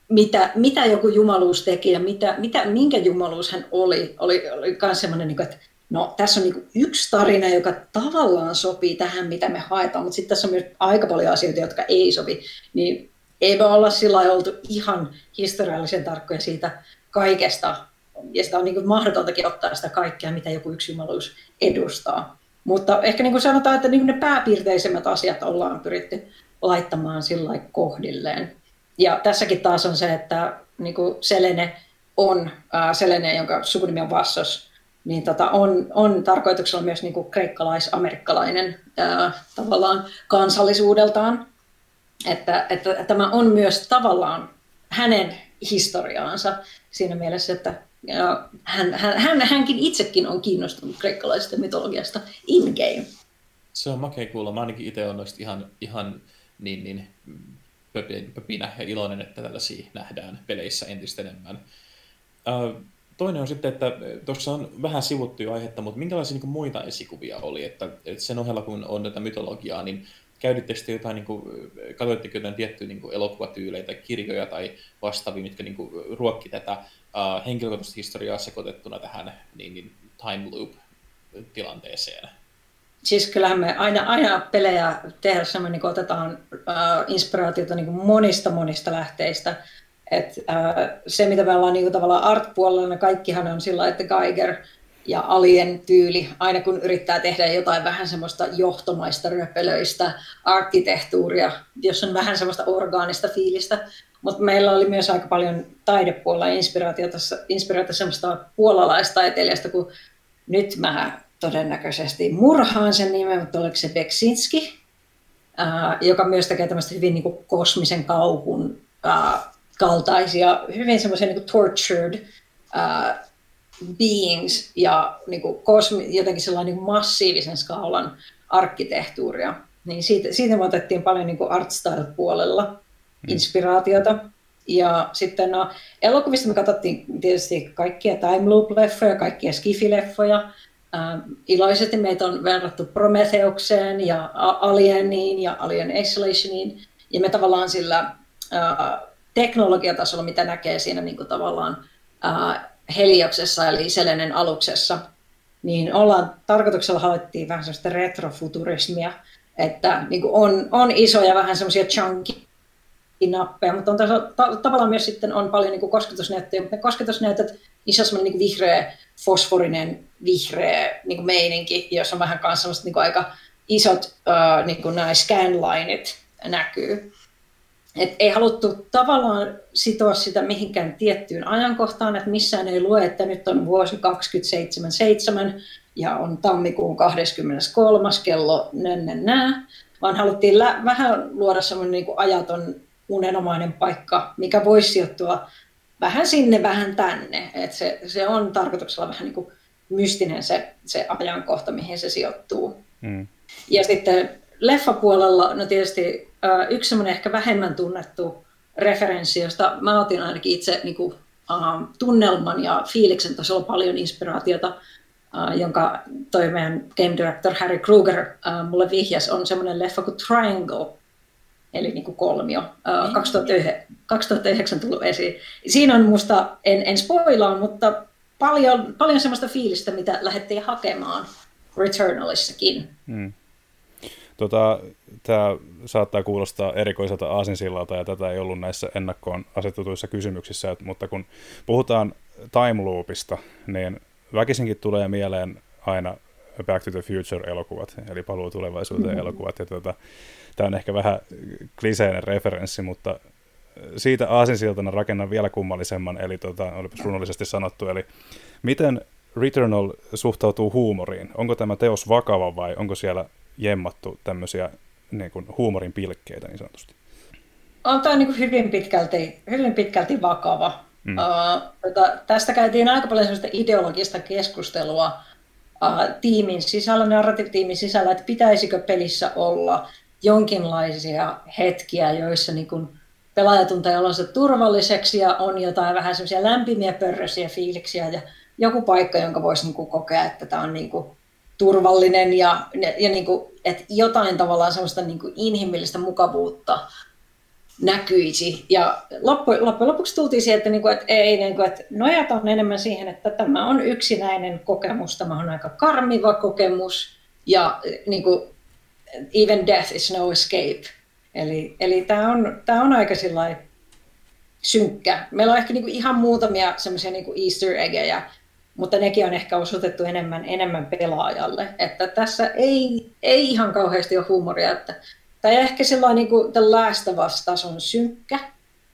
mitä, mitä joku jumaluus teki ja mitä, mitä, minkä jumaluus hän oli, oli, myös semmoinen, niin kuin, että no, tässä on niin yksi tarina, joka tavallaan sopii tähän, mitä me haetaan, mutta sitten tässä on myös aika paljon asioita, jotka ei sovi. Niin ei me olla sillä oltu ihan historiallisen tarkkoja siitä kaikesta, ja sitä on niin mahdotontakin ottaa sitä kaikkea, mitä joku yksi jumaluus edustaa. Mutta ehkä niin kuin sanotaan, että niin kuin ne pääpiirteisemmät asiat ollaan pyritty laittamaan sillä kohdilleen. Ja tässäkin taas on se, että niin kuin Selene on, äh, Selene, jonka sukunimi on Vassos, niin tota, on, on tarkoituksella myös niin kuin kreikkalais-amerikkalainen äh, tavallaan kansallisuudeltaan. Että, että tämä on myös tavallaan hänen historiaansa siinä mielessä, että hän, hän, hän, hänkin itsekin on kiinnostunut kreikkalaisesta mytologiasta in-game. Se on makea kuulla. Mä ainakin itse olen noista ihan, ihan niin, niin pöpinä ja iloinen, että tällaisia nähdään peleissä entistä enemmän. Toinen on sitten, että tuossa on vähän sivuttu jo aihetta, mutta minkälaisia niin muita esikuvia oli? Että, että sen ohella, kun on tätä mytologiaa, niin käytitte sitten jotain, niin kuin, katsoitteko jotain tiettyjä niin kuin elokuvatyylejä tai kirjoja tai vastaavia, mitkä niin kuin, ruokki tätä uh, henkilökohtaista historiaa sekoitettuna tähän niin, niin time loop-tilanteeseen? Siis kyllähän me aina, aina pelejä tehdessä me niin otetaan uh, inspiraatiota niin monista monista lähteistä. Et, uh, se, mitä me ollaan niin tavallaan art-puolella, niin kaikkihan on sillä että Geiger ja Alien tyyli, aina kun yrittää tehdä jotain vähän semmoista johtomaista röpelöistä arkkitehtuuria, jos on vähän semmoista orgaanista fiilistä. Mutta meillä oli myös aika paljon taidepuolella inspiraatiota, inspiraatiota semmoista puolalaistaiteilijasta, kun nyt mä todennäköisesti murhaan sen nimen, mutta oliko se Beksinski, ää, joka myös tekee tämmöistä hyvin niin kuin kosmisen kauhun ää, kaltaisia, hyvin semmoisia niin tortured ää, beings ja niin kuin kosmi, jotenkin sellainen niin massiivisen skaalan arkkitehtuuria. Niin siitä, siitä me otettiin paljon niin kuin art style-puolella mm. inspiraatiota. Ja sitten no, elokuvista me katsottiin tietysti kaikkia time loop-leffoja, kaikkia skifi-leffoja, Äh, iloisesti meitä on verrattu Prometheukseen ja Alieniin ja Alien Isolationiin. Ja me tavallaan sillä äh, teknologiatasolla, mitä näkee siinä niin kuin tavallaan äh, Helioksessa eli Selenen aluksessa, niin ollaan tarkoituksella haettiin vähän sellaista retrofuturismia, että niin on, on isoja vähän semmoisia chunky nappeja, mutta on taso, ta, tavallaan myös sitten on paljon niin kosketusnäyttöjä, mutta ne kosketusnäytöt, niissä on semmoinen niin vihreä, fosforinen, vihreä niin meininki, jossa on vähän kanssa semmoista niin aika isot uh, niin nämä scanlineit näkyy. Et ei haluttu tavallaan sitoa sitä mihinkään tiettyyn ajankohtaan, että missään ei lue, että nyt on vuosi 277 ja on tammikuun 23. kello nää, vaan haluttiin lä- vähän luoda semmoinen niin ajaton unenomainen paikka, mikä voisi sijoittua vähän sinne, vähän tänne. Et se, se on tarkoituksella vähän niin kuin mystinen se, se ajankohta, mihin se sijoittuu. Mm. Ja sitten leffapuolella, no tietysti yksi semmoinen ehkä vähemmän tunnettu referenssi, josta mä otin ainakin itse niin kuin, uh, tunnelman ja fiiliksen tasolla paljon inspiraatiota, uh, jonka toi meidän game director Harry Kruger uh, mulle vihjas, on semmoinen leffa kuin Triangle, eli niin kuin kolmio, uh, 2009, 2009 tullut esiin. Siinä on musta, en, en spoilaa, mutta paljon, paljon semmoista fiilistä, mitä lähdettiin hakemaan Returnalissakin. Hmm. Tota, tämä saattaa kuulostaa erikoiselta aasinsillalta ja tätä ei ollut näissä ennakkoon asetetuissa kysymyksissä, mutta kun puhutaan time loopista, niin väkisinkin tulee mieleen aina Back to the Future-elokuvat, eli paluu tulevaisuuteen mm-hmm. elokuvat. Ja tota, tämä on ehkä vähän kliseinen referenssi, mutta siitä aasinsiltana rakennan vielä kummallisemman, eli tota, olipas runollisesti sanottu, eli miten Returnal suhtautuu huumoriin? Onko tämä teos vakava vai onko siellä jemmattu tämmöisiä niin kuin huumorin pilkkeitä niin sanotusti? On tämä niin hyvin, pitkälti, hyvin pitkälti vakava. Mm. Uh, tota, tästä käytiin aika paljon sellaista ideologista keskustelua uh, tiimin sisällä, narratiivitiimin sisällä, että pitäisikö pelissä olla jonkinlaisia hetkiä, joissa niin kuin pelaaja tuntee olonsa turvalliseksi ja on jotain vähän semmoisia lämpimiä pörröisiä fiiliksiä ja joku paikka, jonka voisi niin kuin kokea, että tämä on niin kuin turvallinen ja, ja niin kuin, että jotain tavallaan semmoista niin kuin inhimillistä mukavuutta näkyisi. Ja loppujen lopuksi tultiin siihen, että, niin kuin, että, ei, niin kuin, että nojataan enemmän siihen, että tämä on yksinäinen kokemus, tämä on aika karmiva kokemus ja niin kuin, even death is no escape. Eli, eli tämä, on, tämä on aika synkkä. Meillä on ehkä niin kuin ihan muutamia semmoisia niin Easter eggejä, mutta nekin on ehkä osoitettu enemmän, enemmän pelaajalle. Että tässä ei, ei ihan kauheasti ole huumoria. Että, tai ehkä sellainen niin kuin the last of tason synkkä,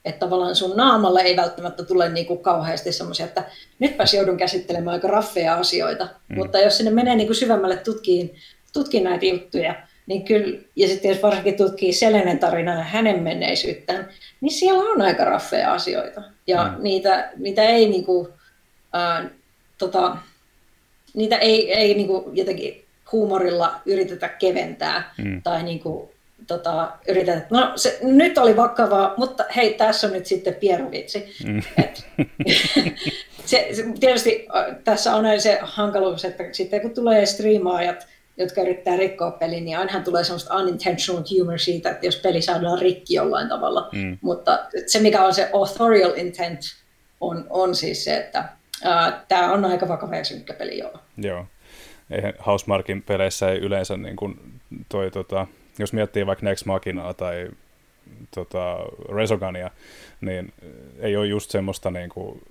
että tavallaan sun naamalle ei välttämättä tule niin kuin kauheasti semmoisia, että nytpäs joudun käsittelemään aika raffeja asioita. Mm. Mutta jos sinne menee niin kuin syvemmälle tutkiin, tutkiin näitä juttuja, niin kyllä, ja sitten jos varsinkin tutkii Selenen tarinaa ja hänen menneisyyttään, niin siellä on aika raffeja asioita. Ja mm. niitä, niitä ei niin kuin, äh, tota, niitä ei, ei niin kuin jotenkin huumorilla yritetä keventää mm. tai niin kuin, tota, yritetä, no se, nyt oli vakavaa, mutta hei, tässä on nyt sitten pieruvitsi. Mm. Et, se, se, tietysti tässä on se hankaluus, että sitten kun tulee striimaajat, jotka yrittää rikkoa pelin, niin ainahan tulee semmoista unintentional humor siitä, että jos peli saadaan rikki jollain tavalla. Mm. Mutta se, mikä on se authorial intent, on, on siis se, että Tämä on aika vakava ja synkkä peli, joo. Joo. Eihän Housemarkin peleissä ei yleensä, niin kuin toi, tota, jos miettii vaikka Next Machinaa tai tota, Resogania, niin ei ole just semmoista niin, kuin,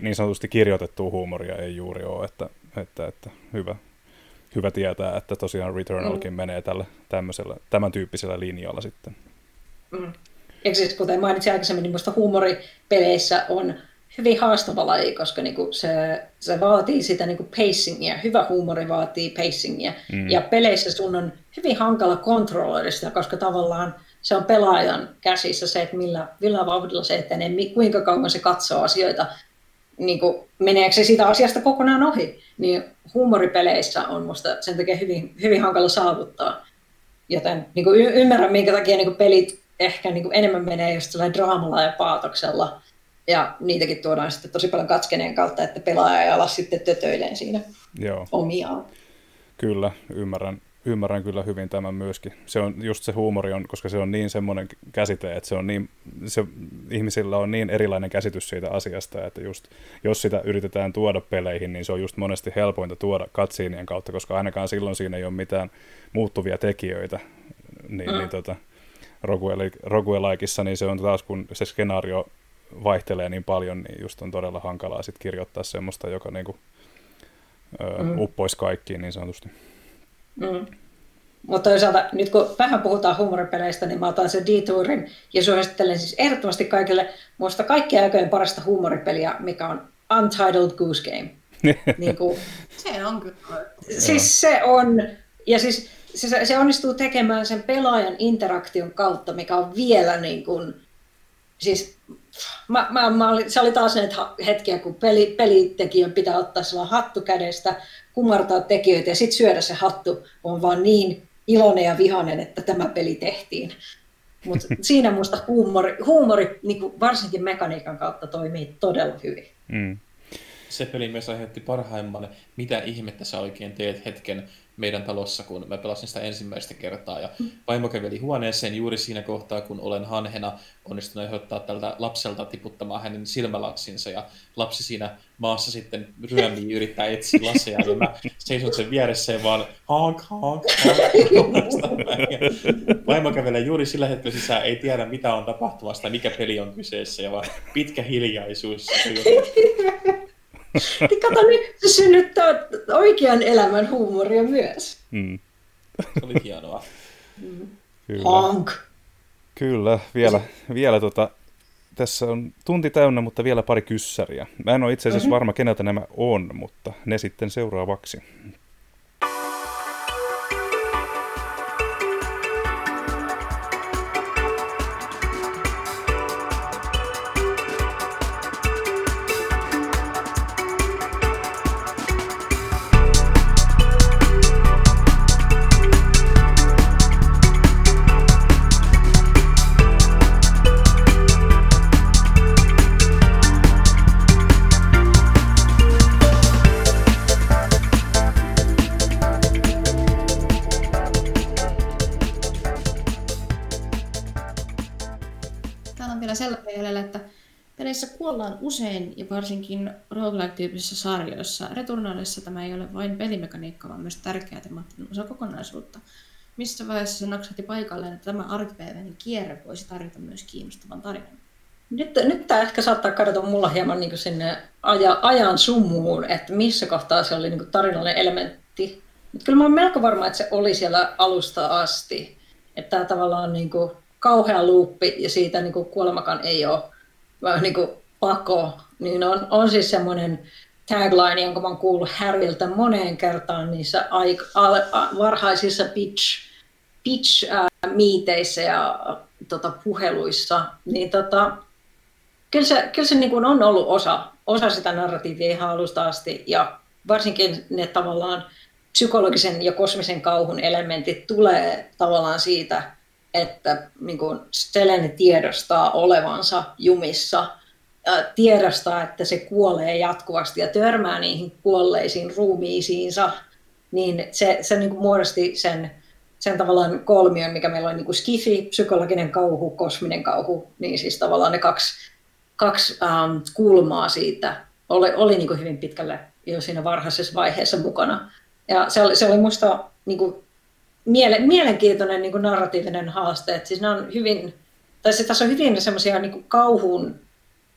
niin sanotusti kirjoitettua huumoria ei juuri ole, että, että, että hyvä, hyvä tietää, että tosiaan Returnalkin mm. menee tällä, tämmöisellä, tämän tyyppisellä linjalla sitten. Mm. Ja siis kuten mainitsin aikaisemmin, niin minusta huumoripeleissä on hyvin haastava laji, koska niinku se, se vaatii sitä niinku pacingia. Hyvä huumori vaatii pacingia. Mm. Ja peleissä sun on hyvin hankala kontrolloida sitä, koska tavallaan se on pelaajan käsissä se, että millä, millä vauhdilla se etenee, kuinka kauan se katsoo asioita, niin kuin, meneekö se siitä asiasta kokonaan ohi. Niin huumoripeleissä on musta sen takia hyvin, hyvin hankala saavuttaa. Joten niin kuin y- ymmärrän, minkä takia niin kuin pelit ehkä niin kuin enemmän menee just draamalla ja paatoksella ja niitäkin tuodaan sitten tosi paljon katskeneen kautta, että pelaaja ei ala sitten tötöileen siinä Joo. omiaan. Kyllä, ymmärrän, ymmärrän kyllä hyvin tämän myöskin. Se on just se huumori, on, koska se on niin semmoinen käsite, että se on niin, se, ihmisillä on niin erilainen käsitys siitä asiasta, että just jos sitä yritetään tuoda peleihin, niin se on just monesti helpointa tuoda katsiinien kautta, koska ainakaan silloin siinä ei ole mitään muuttuvia tekijöitä. Niin, mm. niin tota, Roguelikeissa niin se on taas, kun se skenaario vaihtelee niin paljon, niin just on todella hankalaa sit kirjoittaa semmoista, joka niinku, ö, mm. uppoisi kaikkiin niin sanotusti. Mm. Mutta toisaalta nyt kun vähän puhutaan huumoripeleistä, niin mä otan sen detourin ja suosittelen siis ehdottomasti kaikille muista kaikkien aikojen parasta huumoripeliä, mikä on Untitled Goose Game. niin kuin, se on kyllä. Siis se on, ja siis se, se onnistuu tekemään sen pelaajan interaktion kautta, mikä on vielä niin kuin, siis mä, mä, mä olin, se oli taas näitä hetkiä, kun peli, pelitekijän pitää ottaa sellainen hattu kädestä, kumartaa tekijöitä ja sitten syödä se hattu, on vaan niin iloinen ja vihainen, että tämä peli tehtiin. Mutta siinä minusta huumori, huumori niin kuin varsinkin mekaniikan kautta toimii todella hyvin. Mm. Se peli myös aiheutti parhaimman, mitä ihmettä sä oikein teet hetken meidän talossa, kun mä pelasin sitä ensimmäistä kertaa. Ja vaimo käveli huoneeseen juuri siinä kohtaa, kun olen hanhena onnistunut ehdottaa tältä lapselta tiputtamaan hänen silmälaksinsa. Ja lapsi siinä maassa sitten ryömii yrittää etsiä laseja. Ja mä seison sen vieressä ja vaan honk, honk, honk. Vaimo kävelee juuri sillä hetkellä sisään, ei tiedä mitä on tapahtumassa tai mikä peli on kyseessä. Ja vaan pitkä hiljaisuus. Niin kato, nyt se synnyttää oikean elämän huumoria myös. Mm. Se oli hienoa. Kyllä. Honk. Kyllä, vielä, vielä tota, tässä on tunti täynnä, mutta vielä pari kyssäriä. Mä en ole itse asiassa varma, keneltä nämä on, mutta ne sitten seuraavaksi. Kuollaan usein ja varsinkin roguelike-tyyppisissä sarjoissa. Returnaalissa tämä ei ole vain pelimekaniikka, vaan myös tärkeä temaattinen osa kokonaisuutta. Missä vaiheessa se naksahti paikalleen, että tämä arkipäiväinen kierre voisi tarjota myös kiinnostavan tarinan? Nyt, nyt tämä ehkä saattaa kadota mulla hieman niin sinne aja, ajan sumuun, että missä kohtaa se oli niin tarinallinen elementti. Mutta kyllä mä olen melko varma, että se oli siellä alusta asti. Että tämä tavallaan niin kuin kauhea luuppi ja siitä niin kuin kuolemakaan ei ole niin kuin pako. Niin on, on siis semmoinen tagline, jonka mä oon kuullut Harryltä moneen kertaan niissä aik, al, varhaisissa pitch, pitch ää, miiteissä ja tota, puheluissa. Niin tota, kyllä se, kyllä se niin kuin on ollut osa, osa sitä narratiivia ihan alusta asti ja varsinkin ne tavallaan psykologisen ja kosmisen kauhun elementit tulee tavallaan siitä, että niin kuin Selene tiedostaa olevansa jumissa, tiedostaa, että se kuolee jatkuvasti ja törmää niihin kuolleisiin ruumiisiinsa, niin se, se niin kuin muodosti sen, sen tavallaan kolmion, mikä meillä on niin kuin skifi, psykologinen kauhu, kosminen kauhu, niin siis tavallaan ne kaksi, kaksi ähm, kulmaa siitä oli, oli niin kuin hyvin pitkälle jo siinä varhaisessa vaiheessa mukana. Ja se oli, se oli musta niin kuin miele, mielenkiintoinen niin kuin narratiivinen haaste. Että siis on hyvin, tai se, tässä on hyvin semmoisia niin kauhun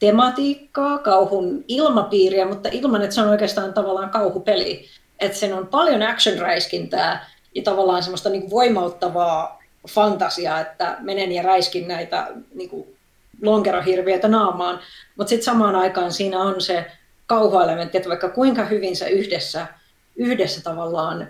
tematiikkaa, kauhun ilmapiiriä, mutta ilman, että se on oikeastaan tavallaan kauhupeli. Että sen on paljon action-räiskintää ja tavallaan semmoista niin voimauttavaa fantasiaa, että menen ja räiskin näitä niin kuin lonkerohirviöitä naamaan. Mutta sitten samaan aikaan siinä on se kauhuelementti, että vaikka kuinka hyvin sä yhdessä, yhdessä tavallaan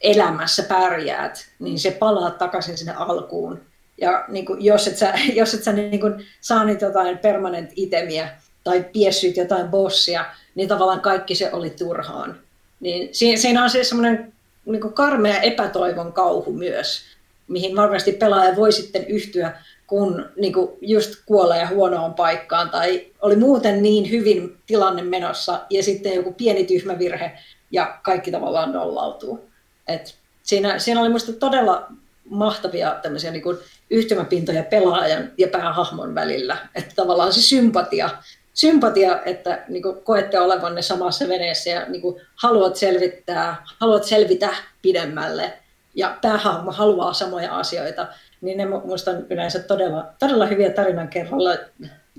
elämässä pärjäät, niin se palaa takaisin sinne alkuun. Ja niin kuin, jos et sä, jos et sä niin kuin, saa niitä jotain permanent itemiä tai piessyt jotain bossia, niin tavallaan kaikki se oli turhaan. Niin siinä, on siis semmoinen niin karmea epätoivon kauhu myös, mihin varmasti pelaaja voi sitten yhtyä, kun niin kuin just kuolee huonoon paikkaan tai oli muuten niin hyvin tilanne menossa ja sitten joku pieni tyhmä virhe ja kaikki tavallaan nollautuu. Et siinä, siinä oli minusta todella mahtavia tämmöisiä niin kuin yhtymäpintoja pelaajan ja päähahmon välillä. Että tavallaan se sympatia, sympatia että niin kuin koette olevanne samassa veneessä ja niin kuin haluat selvittää, haluat selvitä pidemmälle ja päähahmo haluaa samoja asioita, niin ne minusta on yleensä todella, todella hyviä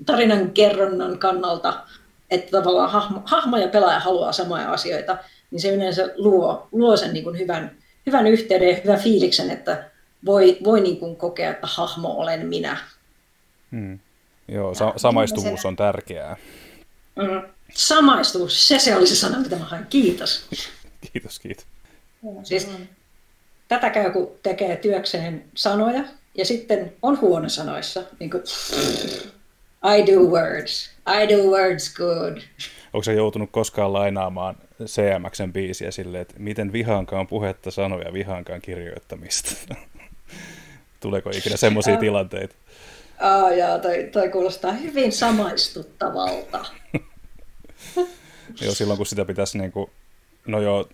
tarinan, kerronnan kannalta, että tavallaan hahmo, hahmo ja pelaaja haluaa samoja asioita, niin se yleensä luo, luo sen niin kuin hyvän, hyvän yhteyden ja hyvän fiiliksen, että voi, voi niin kuin kokea, että hahmo olen minä. Hmm. Joo, sa- samaistuvuus on tärkeää. Mm. Samaistuvuus, se, se oli se sana, mitä mä hain. Kiitos. kiitos, kiitos. Siis, tätä käy, kun tekee työkseen sanoja, ja sitten on huono sanoissa. Niin kuin, I do words. I do words good. Onko se joutunut koskaan lainaamaan CMXn biisiä silleen, että miten vihaankaan puhetta sanoja, vihaankaan kirjoittamista? Tuleeko ikinä semmoisia tilanteita? Ah, jaa, toi, toi kuulostaa hyvin samaistuttavalta. Joo, silloin kun sitä pitäisi niin kuin No joo,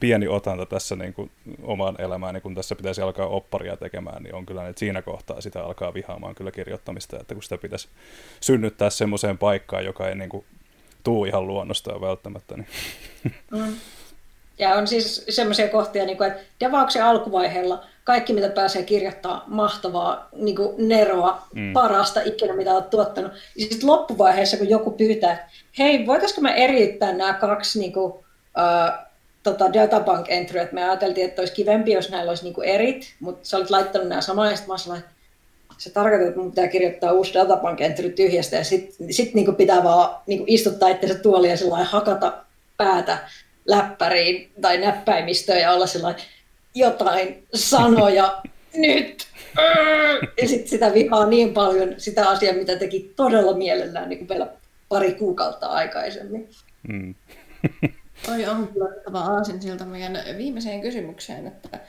pieni otanta tässä niin kuin omaan elämään, niin kun tässä pitäisi alkaa opparia tekemään, niin on kyllä, että siinä kohtaa sitä alkaa vihaamaan kyllä kirjoittamista, että kun sitä pitäisi synnyttää semmoiseen paikkaan, joka ei niin kuin, tuu ihan luonnostaan välttämättä. Niin. Mm. Ja on siis semmoisia kohtia, niin kuin, että devauksen alkuvaiheella kaikki, mitä pääsee kirjoittaa, mahtavaa niin kuin neroa, mm. parasta ikinä, mitä olet tuottanut. Ja sitten loppuvaiheessa, kun joku pyytää, että hei, voitaisiko me eriyttää nämä kaksi niin kuin, uh, tota databank entry, että me ajateltiin, että olisi kivempi, jos näillä olisi niin kuin erit, mutta sä olit laittanut nämä samaan, ja sitten mä se tarkoittaa, että mun pitää kirjoittaa uusi databank entry tyhjästä, ja sitten sit niin pitää vaan niin kuin istuttaa itseänsä tuoliin ja hakata päätä läppäriin tai näppäimistöön ja olla sellainen jotain sanoja nyt. Ja sitten sitä vihaa niin paljon sitä asiaa, mitä teki todella mielellään niin kuin vielä pari kuukautta aikaisemmin. Mm. Toi on kyllä aasin siltä meidän viimeiseen kysymykseen, että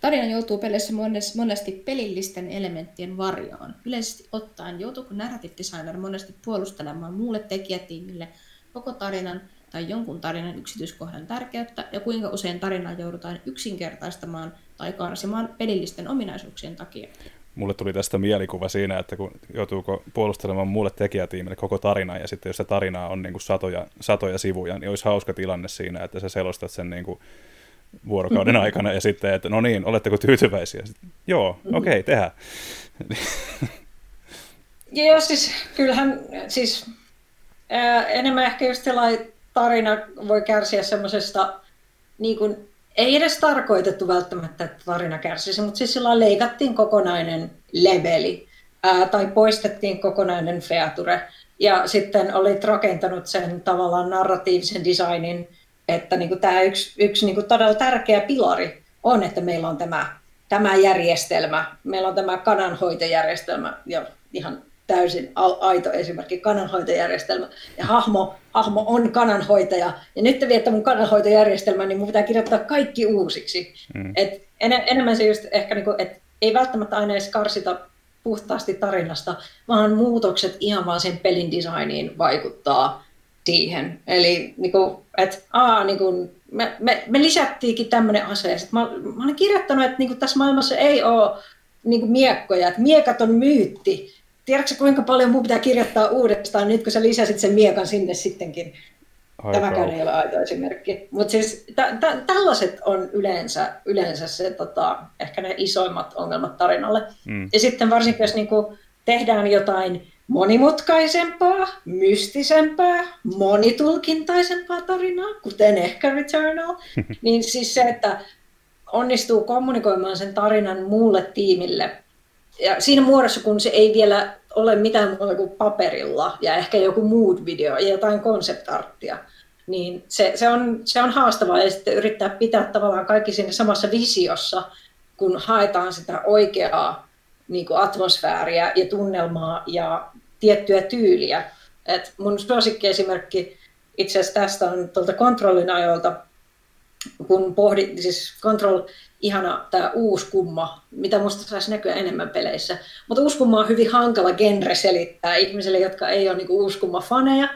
tarina joutuu peleissä monesti pelillisten elementtien varjoon. Yleisesti ottaen, joutuuko narrative designer monesti puolustelemaan muulle tekijätiimille koko tarinan tai jonkun tarinan yksityiskohdan tärkeyttä ja kuinka usein tarinaa joudutaan yksinkertaistamaan tai karsimaan pelillisten ominaisuuksien takia. Mulle tuli tästä mielikuva siinä, että kun joutuuko puolustelemaan muulle tekijätiimille koko tarina, ja sitten jos se tarina on niin kuin satoja, satoja sivuja, niin olisi hauska tilanne siinä, että sä selostat sen niin kuin vuorokauden aikana, ja sitten, että no niin, oletteko tyytyväisiä? Sitten, Joo, mm-hmm. okei, okay, tehdään. Joo, siis kyllähän siis ää, enemmän ehkä just sellainen tarina voi kärsiä semmoisesta, niin kuin, ei edes tarkoitettu välttämättä, että tarina kärsisi, mutta siis sillä leikattiin kokonainen leveli ää, tai poistettiin kokonainen feature. Ja sitten olit rakentanut sen tavallaan narratiivisen designin, että niin kuin tämä yksi, yksi niin kuin todella tärkeä pilari on, että meillä on tämä, tämä järjestelmä, meillä on tämä kananhoitojärjestelmä ja ihan täysin aito esimerkki, kananhoitojärjestelmä. Ja hahmo, hahmo on kananhoitaja. Ja nyt te viette mun kananhoitojärjestelmän, niin mun pitää kirjoittaa kaikki uusiksi. Mm. Et en, enemmän se just ehkä, niinku, että ei välttämättä aina edes karsita puhtaasti tarinasta, vaan muutokset ihan vaan sen pelin designiin vaikuttaa siihen. Eli niinku, että aa, niinku, me, me, me lisättiinkin tämmöinen ase. Mä, mä olen kirjoittanut, että niinku, tässä maailmassa ei ole niinku, miekkoja, että miekat on myytti tiedätkö kuinka paljon mun pitää kirjoittaa uudestaan nyt, kun sä lisäsit sen miekan sinne sittenkin. Aika Tämäkään ei ole aito esimerkki. Mutta siis tä- tä- tällaiset on yleensä, yleensä se, tota, ehkä ne isoimmat ongelmat tarinalle. Mm. Ja sitten varsinkin, jos niinku tehdään jotain monimutkaisempaa, mystisempää, monitulkintaisempaa tarinaa, kuten ehkä Returnal, niin siis se, että onnistuu kommunikoimaan sen tarinan muulle tiimille ja siinä muodossa, kun se ei vielä ole mitään muuta kuin paperilla ja ehkä joku mood-video ja jotain konseptarttia, niin se, se, on, se on haastavaa ja sitten yrittää pitää tavallaan kaikki siinä samassa visiossa, kun haetaan sitä oikeaa niin kuin atmosfääriä ja tunnelmaa ja tiettyä tyyliä. Et mun suosikkiesimerkki itse asiassa tästä on tuolta kontrollin ajoilta, kun pohdit, siis Control ihana tämä uusi kumma, mitä musta saisi näkyä enemmän peleissä. Mutta uuskumma on hyvin hankala genre selittää ihmisille, jotka ei ole niinku uuskumma faneja,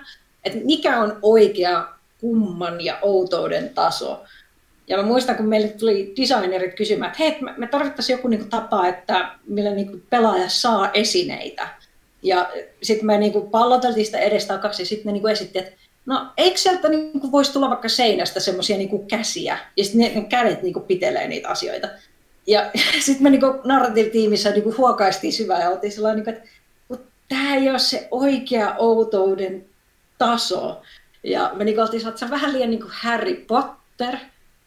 että mikä on oikea kumman ja outouden taso. Ja mä muistan, kun meille tuli designerit kysymään, että hei, me tarvittaisiin joku niinku tapa, että millä niinku pelaaja saa esineitä. Ja sitten me niinku palloteltiin sitä kaksi ja sitten ne niinku esitti, että no eikö sieltä niin kuin voisi tulla vaikka seinästä semmoisia niin käsiä, ja sitten ne, kädet niin kuin pitelee niitä asioita. Ja sitten me niin narratiivitiimissä niin huokaistiin syvään ja oltiin sellainen, niin että tämä ei ole se oikea outouden taso. Ja me niin oltiin että se on vähän liian niin kuin Harry Potter,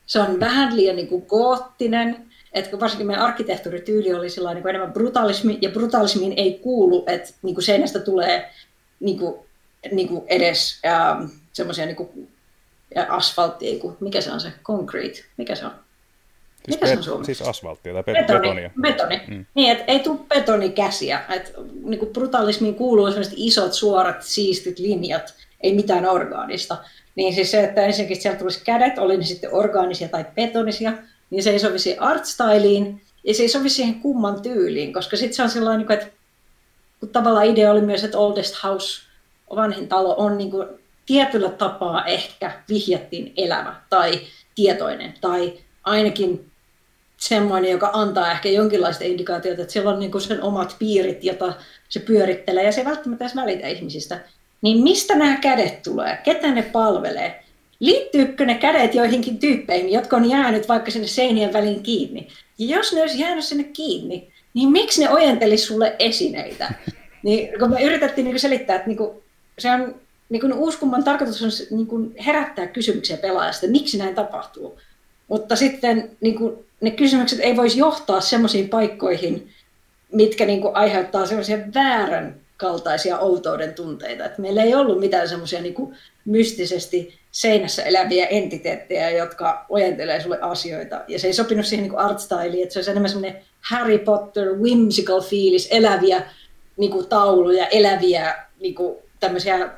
se on vähän liian niin kuin goottinen, että varsinkin meidän arkkitehtuurityyli oli niin kuin enemmän brutalismi, ja brutalismiin ei kuulu, että niin kuin seinästä tulee niin kuin niin kuin edes ähm, semmoisia niin asfalttia, kuin, mikä se on se, concrete, mikä se on? Siis, mikä se on siis asfalttia tai betoni, betonia. Betoni. Mm. Niin, että ei tule betonikäsiä. Et, niin kuin brutalismiin kuuluu sellaiset isot, suorat, siistit linjat, ei mitään orgaanista. Niin siis se, että ensinnäkin sieltä tulisi kädet, oli ne sitten orgaanisia tai betonisia, niin se ei sovi siihen artstyliin, ja se ei sovi siihen kumman tyyliin, koska sitten se on sellainen, että kun tavallaan idea oli myös, että oldest house vanhin talo on niin kuin tietyllä tapaa ehkä vihjattiin elävä tai tietoinen tai ainakin semmoinen, joka antaa ehkä jonkinlaista indikaatiota, että siellä on niin kuin sen omat piirit, jota se pyörittelee ja se ei välttämättä edes välitä ihmisistä. Niin mistä nämä kädet tulee? Ketä ne palvelee? Liittyykö ne kädet joihinkin tyyppeihin, jotka on jäänyt vaikka sinne seinien väliin kiinni? Ja jos ne olisi jäänyt sinne kiinni, niin miksi ne ojentelisi sulle esineitä? Niin, kun me yritettiin niin selittää, että niin kuin, se on niin kuin uuskumman tarkoitus on niin kuin herättää kysymyksiä pelaajasta, miksi näin tapahtuu. Mutta sitten niin kuin, ne kysymykset ei voisi johtaa sellaisiin paikkoihin, mitkä niin kuin aiheuttaa sellaisia väärän kaltaisia outouden tunteita. Että meillä ei ollut mitään semmoisia niin mystisesti seinässä eläviä entiteettejä, jotka ojentelee sulle asioita. Ja se ei sopinut siihen niin artstyliin, että se olisi enemmän semmoinen Harry Potter whimsical fiilis, eläviä niin kuin tauluja, eläviä niin kuin tämmöisiä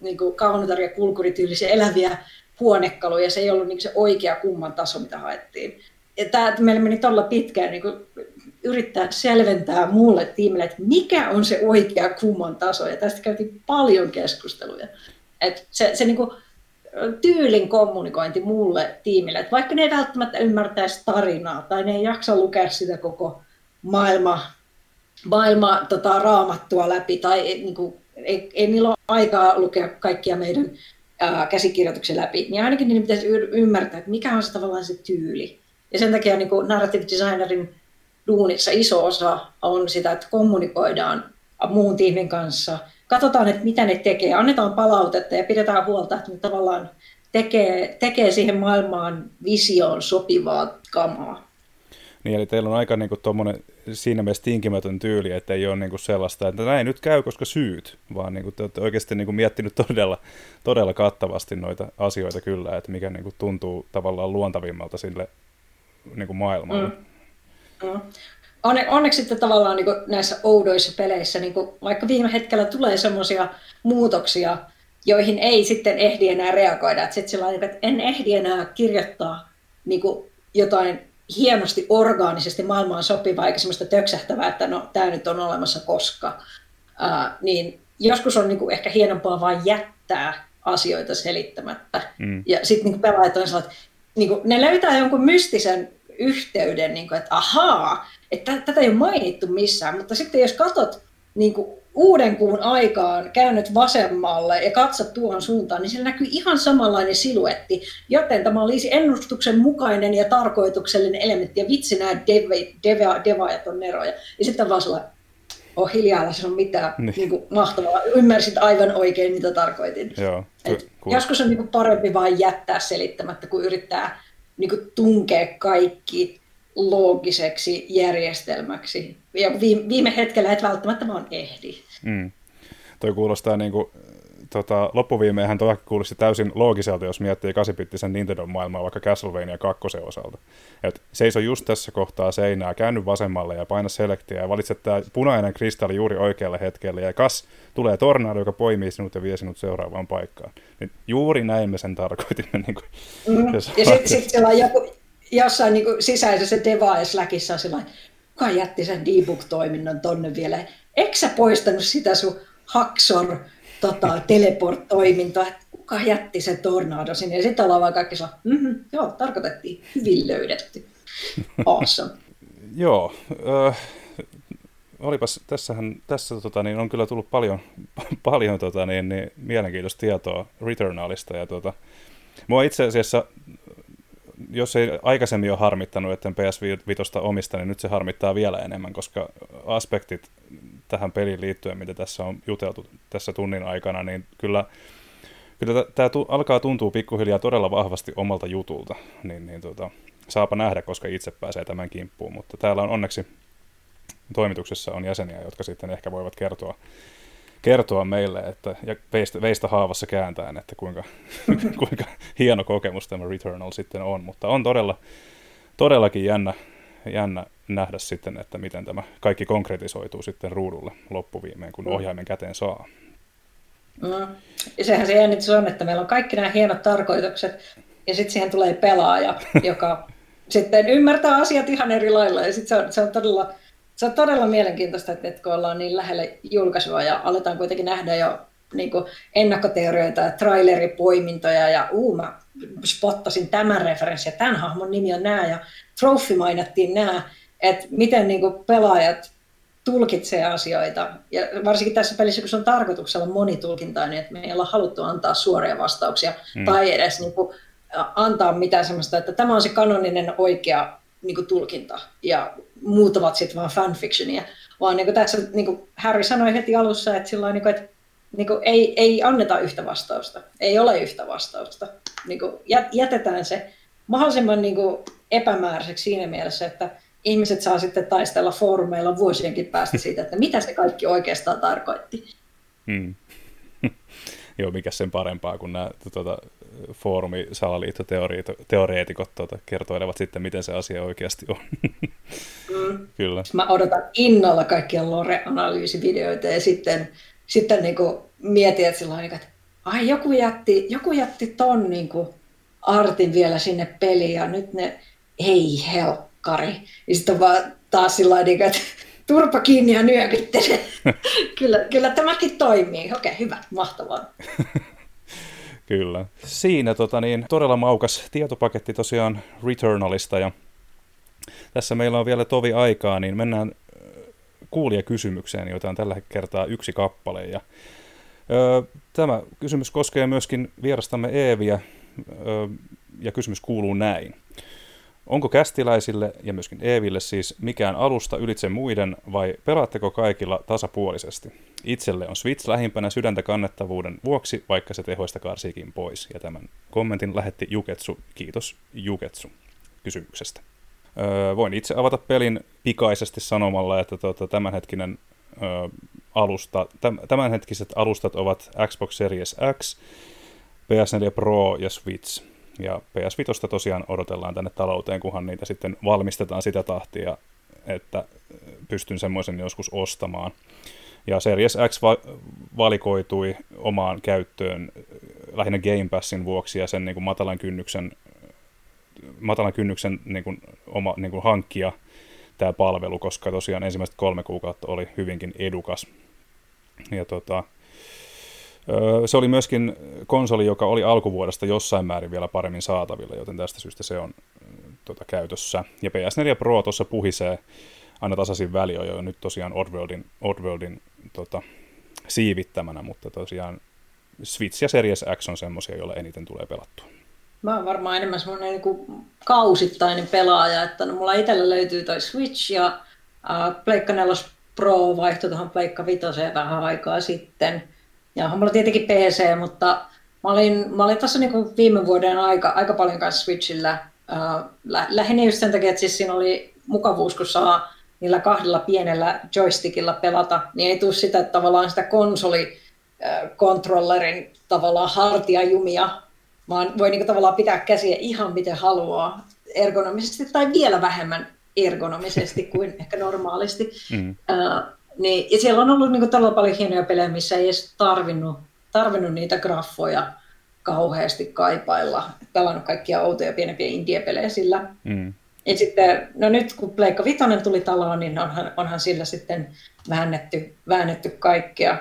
niin kuin kaunotar- ja kulkurityylisiä eläviä huonekaluja. Se ei ollut niin se oikea kumman taso, mitä haettiin. Ja tämä, meillä meni todella pitkään niin yrittää selventää muulle tiimille, että mikä on se oikea kumman taso. Ja tästä käytiin paljon keskusteluja. Et se, se niin kuin, tyylin kommunikointi muulle tiimille, että vaikka ne ei välttämättä ymmärtäisi tarinaa tai ne ei jaksa lukea sitä koko maailma, maailma tota, raamattua läpi tai niin kuin, ei, ei niillä ole aikaa lukea kaikkia meidän ää, käsikirjoituksia läpi, niin ainakin niiden pitäisi ymmärtää, että mikä on se tavallaan se tyyli. Ja sen takia niin kuin narrative designerin duunissa iso osa on sitä, että kommunikoidaan muun tiimin kanssa, katsotaan, että mitä ne tekee, annetaan palautetta ja pidetään huolta, että ne tavallaan tekee, tekee siihen maailmaan visioon sopivaa kamaa. Niin, eli teillä on aika niin kuin, siinä mielessä tinkimätön tyyli, että ei ole niin kuin sellaista, että näin nyt käy, koska syyt, vaan niin kuin, te olette oikeasti niin kuin, miettinyt todella, todella kattavasti noita asioita kyllä, että mikä niin kuin, tuntuu tavallaan luontavimmalta sille niin kuin maailmalle. Mm. Mm. Onne, onneksi sitten tavallaan niin näissä oudoissa peleissä, niin vaikka viime hetkellä tulee semmoisia muutoksia, joihin ei sitten ehdi enää reagoida. Että, sitten sillä että en ehdi enää kirjoittaa niin jotain hienosti orgaanisesti maailmaan sopivaa, eikä semmoista töksähtävää, että no tämä nyt on olemassa koska. Ää, niin joskus on niin kuin ehkä hienompaa vain jättää asioita selittämättä. Mm. Ja sitten niin pelaajat on sellainen, että niin kuin, ne löytää jonkun mystisen yhteyden, niin kuin, että ahaa, että tätä ei ole mainittu missään, mutta sitten jos katsot niin kuin uuden kuun aikaan käynyt vasemmalle ja katsot tuohon suuntaan, niin siellä näkyy ihan samanlainen siluetti, joten tämä olisi ennustuksen mukainen ja tarkoituksellinen elementti. Ja vitsi nämä deva, devaajat on neroja. Ja sitten vaan sellainen, oh hiljaa, älä sano mitään niin. Niin kuin, mahtavaa. Ymmärsit aivan oikein, mitä tarkoitin. Joo, Et joskus on niin kuin, parempi vain jättää selittämättä, kun yrittää niin kuin, tunkea kaikki loogiseksi järjestelmäksi. Ja viime hetkellä et välttämättä vaan ehdi. Mm. Toi kuulostaa niin kuin, tota, loppuviimeinhän toi kuulosti täysin loogiselta, jos miettii 8 Nintendo-maailmaa vaikka Castlevania 2 osalta. Et seiso just tässä kohtaa seinää, käänny vasemmalle ja paina selektiä ja valitset tämä punainen kristalli juuri oikealle hetkelle ja kas tulee tornado, joka poimii sinut ja vie sinut seuraavaan paikkaan. Niin juuri näin me sen tarkoitimme. Niin kuin, mm. Ja sitten sit joku, jossain niin kuin sisäisessä device-läkissä on sellainen, kuka jätti sen debug-toiminnon tonne vielä? Eikö sä poistanut sitä sun Haxor tota, teleport-toimintoa, kuka jätti sen tornado sinne? Ja sitten ollaan vaan kaikki sillä, mm-hmm, joo, tarkoitettiin, hyvin löydetty. Awesome. joo, äh, olipas, tässähän, tässä tota, niin on kyllä tullut paljon, paljon tota, niin, niin, mielenkiintoista tietoa Returnalista. Ja, tota, mua itse asiassa jos ei aikaisemmin ole harmittanut, että PS5 omista, niin nyt se harmittaa vielä enemmän, koska aspektit tähän peliin liittyen, mitä tässä on juteltu tässä tunnin aikana, niin kyllä, kyllä tämä alkaa tuntua pikkuhiljaa todella vahvasti omalta jutulta. Niin, niin tota, saapa nähdä, koska itse pääsee tämän kimppuun, mutta täällä on onneksi toimituksessa on jäseniä, jotka sitten ehkä voivat kertoa kertoa meille, että, ja veistä, veistä haavassa kääntäen, että kuinka, kuinka hieno kokemus tämä Returnal sitten on, mutta on todella, todellakin jännä, jännä nähdä sitten, että miten tämä kaikki konkretisoituu sitten ruudulle loppuviimeen, kun mm. ohjaimen käteen saa. Mm. Ja sehän se jännitys on, että meillä on kaikki nämä hienot tarkoitukset, ja sitten siihen tulee pelaaja, joka sitten ymmärtää asiat ihan eri lailla, ja sitten se on, se on todella se on todella mielenkiintoista, että kun ollaan niin lähellä julkaisua ja aletaan kuitenkin nähdä jo niin kuin ennakkoteorioita ja traileripoimintoja ja uu, mä spottasin tämän referenssin ja tämän hahmon nimi on nämä ja trophy mainittiin nämä, että miten niin kuin pelaajat tulkitsee asioita. Ja varsinkin tässä pelissä, kun se on tarkoituksella monitulkintainen, että me ei olla haluttu antaa suoria vastauksia mm. tai edes niin kuin, antaa mitään sellaista, että tämä on se kanoninen oikea niin kuin, tulkinta ja muut ovat sitten vaan fanfictionia. Vaan niin kuin tässä niin kuin Harry sanoi heti alussa, että, sillä niin kuin, että niin kuin, ei, ei anneta yhtä vastausta. Ei ole yhtä vastausta. Niin kuin, jätetään se mahdollisimman niin kuin, epämääräiseksi siinä mielessä, että ihmiset saa sitten taistella foorumeilla vuosienkin päästä siitä, että mitä se kaikki oikeastaan tarkoitti. Hmm. Joo, mikä sen parempaa, kun nämä tuota, foorumisalaliittoteoreetikot tuota, kertoilevat sitten, miten se asia oikeasti on. mm. Kyllä. Mä odotan innolla kaikkia lore-analyysivideoita ja sitten, sitten niin kuin mietin, että, sillä että ai, joku jätti, joku jätti ton niin kuin artin vielä sinne peliin ja nyt ne, ei helkkari. Ja sitten vaan taas sillä niin että turpa kiinni ja nyökyttele. kyllä, kyllä tämäkin toimii. Okei, hyvä, mahtavaa. Kyllä. Siinä tota, niin, todella maukas tietopaketti tosiaan Returnalista ja tässä meillä on vielä tovi aikaa, niin mennään kuulijakysymykseen, joita on tällä kertaa yksi kappale. Ja, ö, tämä kysymys koskee myöskin vierastamme Eeviä, ö, ja kysymys kuuluu näin. Onko kästiläisille ja myöskin Eeville siis mikään alusta ylitse muiden vai pelaatteko kaikilla tasapuolisesti? Itselle on Switch lähimpänä sydäntä kannettavuuden vuoksi, vaikka se tehoista karsiikin pois. Ja tämän kommentin lähetti Juketsu. Kiitos Juketsu kysymyksestä. Öö, voin itse avata pelin pikaisesti sanomalla, että tuota, tämänhetkinen öö, alusta, täm, tämänhetkiset alustat ovat Xbox Series X, PS4 Pro ja Switch. Ja PS5 tosiaan odotellaan tänne talouteen, kunhan niitä sitten valmistetaan sitä tahtia, että pystyn semmoisen joskus ostamaan. Ja Series X va- valikoitui omaan käyttöön lähinnä Game Passin vuoksi ja sen niin kuin matalan kynnyksen, matalan kynnyksen niin kuin, oma, niin kuin hankkia tämä palvelu, koska tosiaan ensimmäiset kolme kuukautta oli hyvinkin edukas. Ja tota, se oli myöskin konsoli, joka oli alkuvuodesta jossain määrin vielä paremmin saatavilla, joten tästä syystä se on tota, käytössä. Ja PS4 Pro tuossa puhisee aina tasaisin väli on jo nyt tosiaan Oddworldin, Oddworldin tota, siivittämänä, mutta tosiaan Switch ja Series X on semmoisia, joilla eniten tulee pelattua. Mä oon varmaan enemmän semmoinen niin kausittainen pelaaja, että no, mulla itsellä löytyy toi Switch ja äh, Pleikka 4 Pro vaihtoi tuohon Pleikka 5 vähän aikaa sitten. Ja mulla tietenkin PC, mutta mä olin, mä olin tässä niin viime vuoden aika, aika paljon kanssa Switchillä. Äh, lä- lähinnä just sen takia, että siis siinä oli mukavuus, kun saa niillä kahdella pienellä joystickilla pelata, niin ei tule sitä että tavallaan sitä konsolikontrollerin tavallaan hartiajumia, vaan voi niin tavallaan pitää käsiä ihan miten haluaa ergonomisesti tai vielä vähemmän ergonomisesti kuin ehkä normaalisti. Mm. Uh, niin, ja siellä on ollut niin kuin, todella paljon hienoja pelejä, missä ei edes tarvinnut, tarvinnut niitä graffoja kauheasti kaipailla. Pelannut kaikkia outoja pienempiä indie-pelejä sillä. Mm. Ja sitten, no nyt kun Pleikka Vitoinen tuli taloon, niin onhan, onhan sillä sitten väännetty, väännetty kaikkea.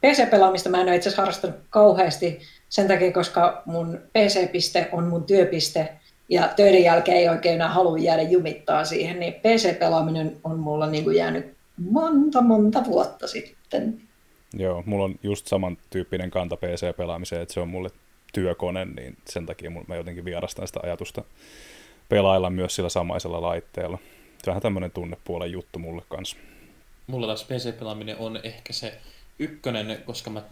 PC-pelaamista mä en ole itse asiassa harrastanut kauheasti sen takia, koska mun PC-piste on mun työpiste ja töiden jälkeen ei oikein enää halua jäädä jumittaa siihen, niin PC-pelaaminen on mulla niin kuin jäänyt monta, monta vuotta sitten. Joo, mulla on just samantyyppinen kanta PC-pelaamiseen, että se on mulle työkone, niin sen takia mä jotenkin vierastan sitä ajatusta pelailla myös sillä samaisella laitteella. Se on vähän tämmöinen tunnepuolen juttu mulle kanssa. Mulla taas PC-pelaaminen on ehkä se ykkönen, koska mä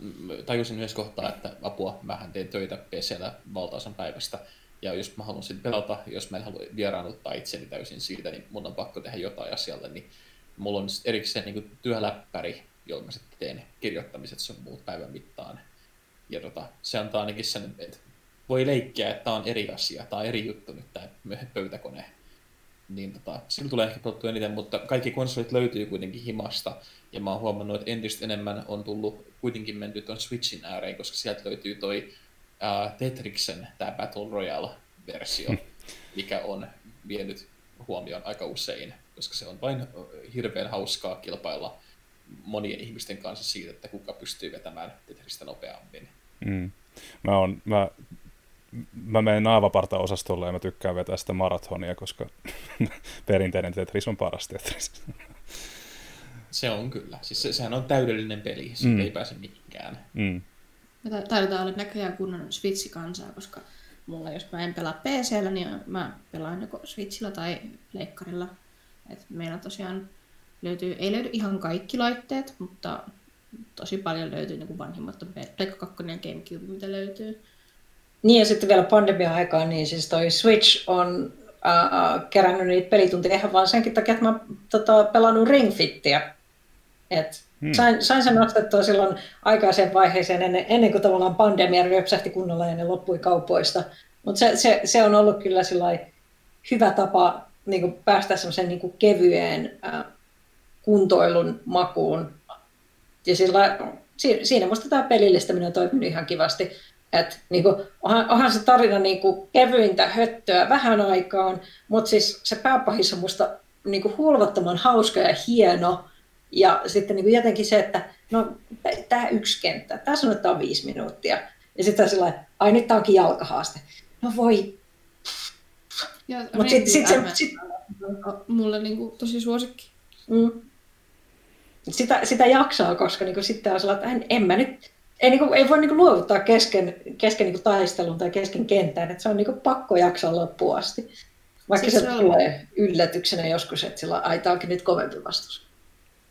tajusin yhdessä kohtaa, että apua, mähän teen töitä PCllä valtaosan päivästä. Ja jos mä haluan sitten pelata, jos mä en halua vieraannuttaa itseni täysin siitä, niin mun on pakko tehdä jotain asialle, niin mulla on erikseen niin työläppäri, jolla mä sitten teen kirjoittamiset sun muut päivän mittaan. Ja tota, se antaa ainakin sen, että voi leikkiä, että tämä on eri asia, tämä on eri juttu nyt tämä pöytäkone. Niin tota, sillä tulee ehkä pelattua eniten, mutta kaikki konsolit löytyy kuitenkin himasta. Ja mä oon huomannut, että entistä enemmän on tullut kuitenkin menty tuon Switchin ääreen, koska sieltä löytyy toi uh, Tetriksen tämä Battle Royale-versio, mikä on vienyt huomioon aika usein, koska se on vain hirveän hauskaa kilpailla monien ihmisten kanssa siitä, että kuka pystyy vetämään Tetristä nopeammin. Mm. Mä, on, mä, mä menen naavaparta-osastolle ja mä tykkään vetää sitä maratonia, koska perinteinen Tetris on paras Tetris. Se on kyllä. Siis se, sehän on täydellinen peli, siitä mm. ei pääse mihinkään. Mm. Me taidetaan olla näköjään kunnon Switch-kansaa, koska mulla jos mä en pelaa PCllä, niin mä pelaan joko Switchillä tai leikkarilla. Et meillä tosiaan löytyy, ei löydy ihan kaikki laitteet, mutta tosi paljon löytyy niin kuin vanhimmat Pleikka 2 ja Gamecube, mitä löytyy. Niin ja sitten vielä pandemia-aikaan, niin siis toi Switch on äh, kerännyt niitä pelitunteja ihan vaan senkin takia, että mä tota, pelannut Ring Fittiä. Et hmm. sain, sain sen ostettua silloin aikaiseen vaiheeseen ennen, ennen kuin tavallaan pandemia ryöpsähti kunnolla ja ne loppui kaupoista. Mutta se, se, se, on ollut kyllä hyvä tapa niin kuin päästä semmoisen niin kevyeen äh, kuntoilun makuun. Ja sillä, siinä musta tämä pelillistäminen on toiminut ihan kivasti. Et, niin kuin, onhan, onhan se tarina niin kuin, kevyintä höttöä vähän aikaan, mutta siis se pääpahis on musta niin kuin, hulvattoman hauska ja hieno. Ja sitten niin kuin, jotenkin se, että no tämä yksi kenttä, tämä on viisi minuuttia. Ja sitten sillä ai nyt tämä onkin jalkahaaste. No voi. Mutta sitten sit se... Sit... Mulle niin kuin, tosi suosikki. Mm. Sitä, sitä jaksaa, koska niin kuin, sitten on sellainen, että en, en mä nyt ei, niin kuin, ei voi niin kuin, luovuttaa kesken, kesken niin kuin, taistelun tai kesken kentään, että se on niin kuin, pakko jaksaa loppuun asti. Vaikka siis se, se tulee yllätyksenä joskus, että sillä ai, onkin nyt kovempi vastus.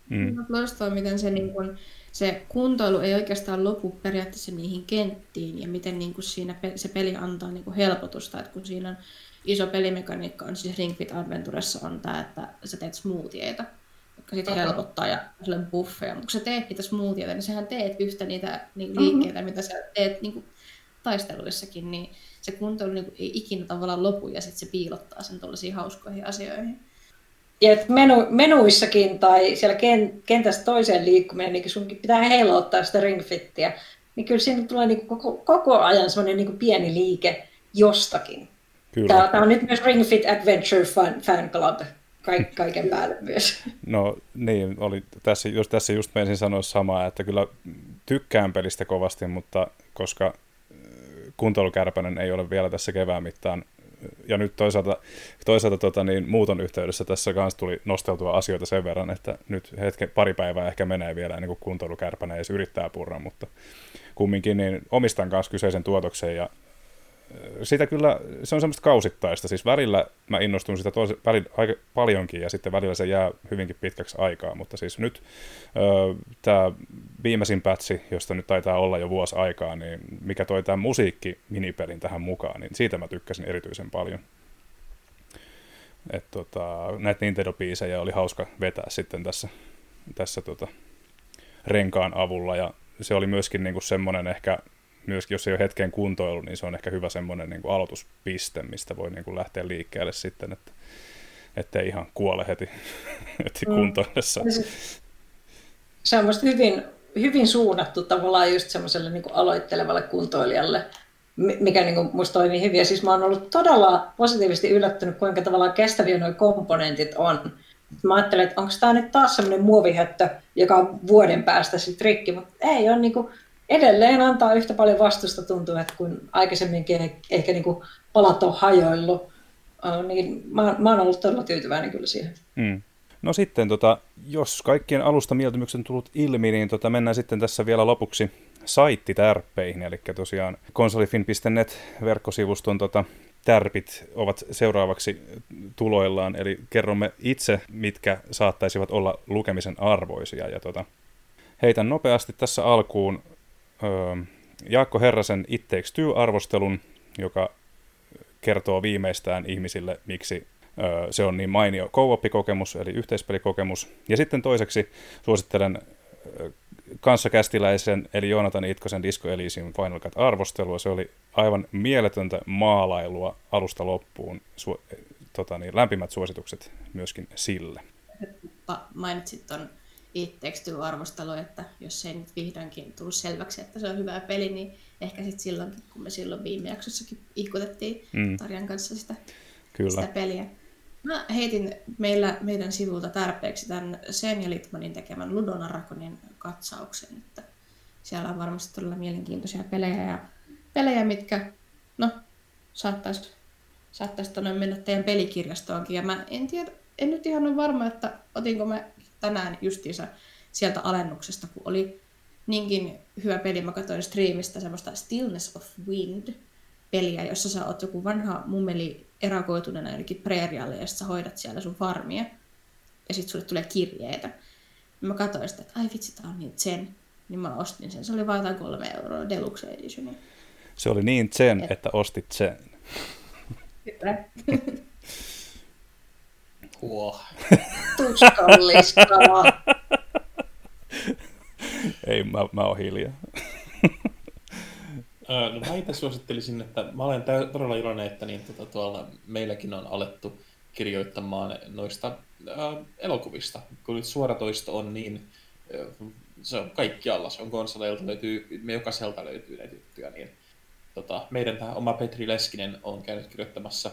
Mm. Loistaa, miten se, niin kuin, se kuntoilu ei oikeastaan lopu periaatteessa niihin kenttiin ja miten niin kuin siinä se peli antaa niin kuin helpotusta, että kun siinä on iso pelimekaniikka on siis Ring Fit Adventuressa on tämä, että sä teet smoothieita jotka sitten helpottaa ja sulle buffeja. Mutta kun sä teet niitä smoothieita, niin sähän teet yhtä niitä niin liikkeitä, mm-hmm. mitä sä teet niin kuin, taisteluissakin, niin se kuntoilu niin kuin, ei ikinä tavallaan lopu ja sitten se piilottaa sen tuollaisiin hauskoihin asioihin. Ja menu, menuissakin tai siellä kentästä toiseen liikkuminen, niin sunkin pitää heilauttaa sitä ringfittiä, niin kyllä siinä tulee niin koko, koko ajan semmoinen niin pieni liike jostakin. Kyllä. Tämä, tämä on nyt myös Ring Fit Adventure Fan, Fan Club kaik, kaiken päälle myös. No niin, oli tässä, just, tässä just menisin sanoa samaa, että kyllä tykkään pelistä kovasti, mutta koska äh, kuntoilukärpänen ei ole vielä tässä kevään mittaan ja nyt toisaalta, toisaalta tota, niin, muuton yhteydessä tässä kanssa tuli nosteltua asioita sen verran, että nyt hetken, pari päivää ehkä menee vielä ennen kuin kuntoilukärpänen edes yrittää purra, mutta kumminkin niin omistan kanssa kyseisen tuotoksen ja sitä kyllä, se on semmoista kausittaista. Siis välillä mä innostun sitä tosi, välillä, aika paljonkin ja sitten välillä se jää hyvinkin pitkäksi aikaa. Mutta siis nyt tämä viimeisin pätsi, josta nyt taitaa olla jo vuosi aikaa, niin mikä toi tämä musiikki minipelin tähän mukaan, niin siitä mä tykkäsin erityisen paljon. Et tota, näitä Nintendo-biisejä oli hauska vetää sitten tässä, tässä tota, renkaan avulla ja se oli myöskin niinku semmoinen ehkä myöskin jos ei ole hetken kuntoilu, niin se on ehkä hyvä semmoinen niin kuin aloituspiste, mistä voi niin kuin lähteä liikkeelle sitten, että ettei ihan kuole heti, heti mm. kuntoillessa. Se on hyvin, hyvin suunnattu tavallaan just semmoiselle niin kuin aloittelevalle kuntoilijalle, mikä niin kuin musta toimii hyvin. Ja siis mä oon ollut todella positiivisesti yllättynyt, kuinka tavallaan kestäviä nuo komponentit on. Mä ajattelen, että onko tämä nyt taas semmoinen muovihöttö, joka on vuoden päästä sitten rikki, mutta ei ole niin kuin, edelleen antaa yhtä paljon vastusta tuntuu, että kun aikaisemminkin ehkä niin kuin palat on hajoillut, niin mä, mä oon ollut todella tyytyväinen kyllä siihen. Mm. No sitten, tota, jos kaikkien alusta mieltymyksen on tullut ilmi, niin tota, mennään sitten tässä vielä lopuksi saittitärppeihin, eli tosiaan konsolifin.net verkkosivuston tota, tärpit ovat seuraavaksi tuloillaan, eli kerromme itse, mitkä saattaisivat olla lukemisen arvoisia. Ja tota, heitän nopeasti tässä alkuun Jaakko Herrasen It Takes Two-arvostelun, joka kertoo viimeistään ihmisille, miksi se on niin mainio co eli yhteispelikokemus. Ja sitten toiseksi suosittelen kanssakästiläisen, eli Joonatan Itkosen Disco Elysium Final Cut-arvostelua. Se oli aivan mieletöntä maalailua alusta loppuun. Su- tota niin, lämpimät suositukset myöskin sille. Mainitsit tuon It arvostelu, että jos ei nyt vihdoinkin tullut selväksi, että se on hyvä peli, niin ehkä sitten silloin, kun me silloin viime jaksossakin ikutettiin mm. Tarjan kanssa sitä, Kyllä. sitä peliä. Mä heitin meillä, meidän sivulta tarpeeksi tämän Sen ja Litmanin tekemän Ludon Arakonin katsauksen, että siellä on varmasti todella mielenkiintoisia pelejä ja pelejä, mitkä no, saattaisi saattaisi mennä teidän pelikirjastoonkin. Ja mä en tiedä, en nyt ihan ole varma, että otinko mä tänään justiinsa sieltä alennuksesta, kun oli niinkin hyvä peli. Mä katsoin streamista semmoista Stillness of Wind peliä, jossa sä oot joku vanha mummeli erakoituneena jonnekin preerialle ja sä hoidat siellä sun farmia. Ja sitten sulle tulee kirjeitä. Ja mä katsoin sitä, että ai vitsi, tää on niin sen. Niin mä ostin sen. Se oli vain jotain kolme euroa Deluxe Edition. Se oli niin sen, että ostit sen. Hyvä. Huo. Tuskallista. Ei, mä, mä oon hiljaa. No mä itse suosittelisin, että mä olen todella iloinen, että niin, tota, tuolla meilläkin on alettu kirjoittamaan noista ää, elokuvista, kun nyt suoratoisto on niin, ää, se on kaikkialla, se on konsoleilta, löytyy, me jokaiselta löytyy näitä juttuja, niin tota, meidän tämä oma Petri Leskinen on käynyt kirjoittamassa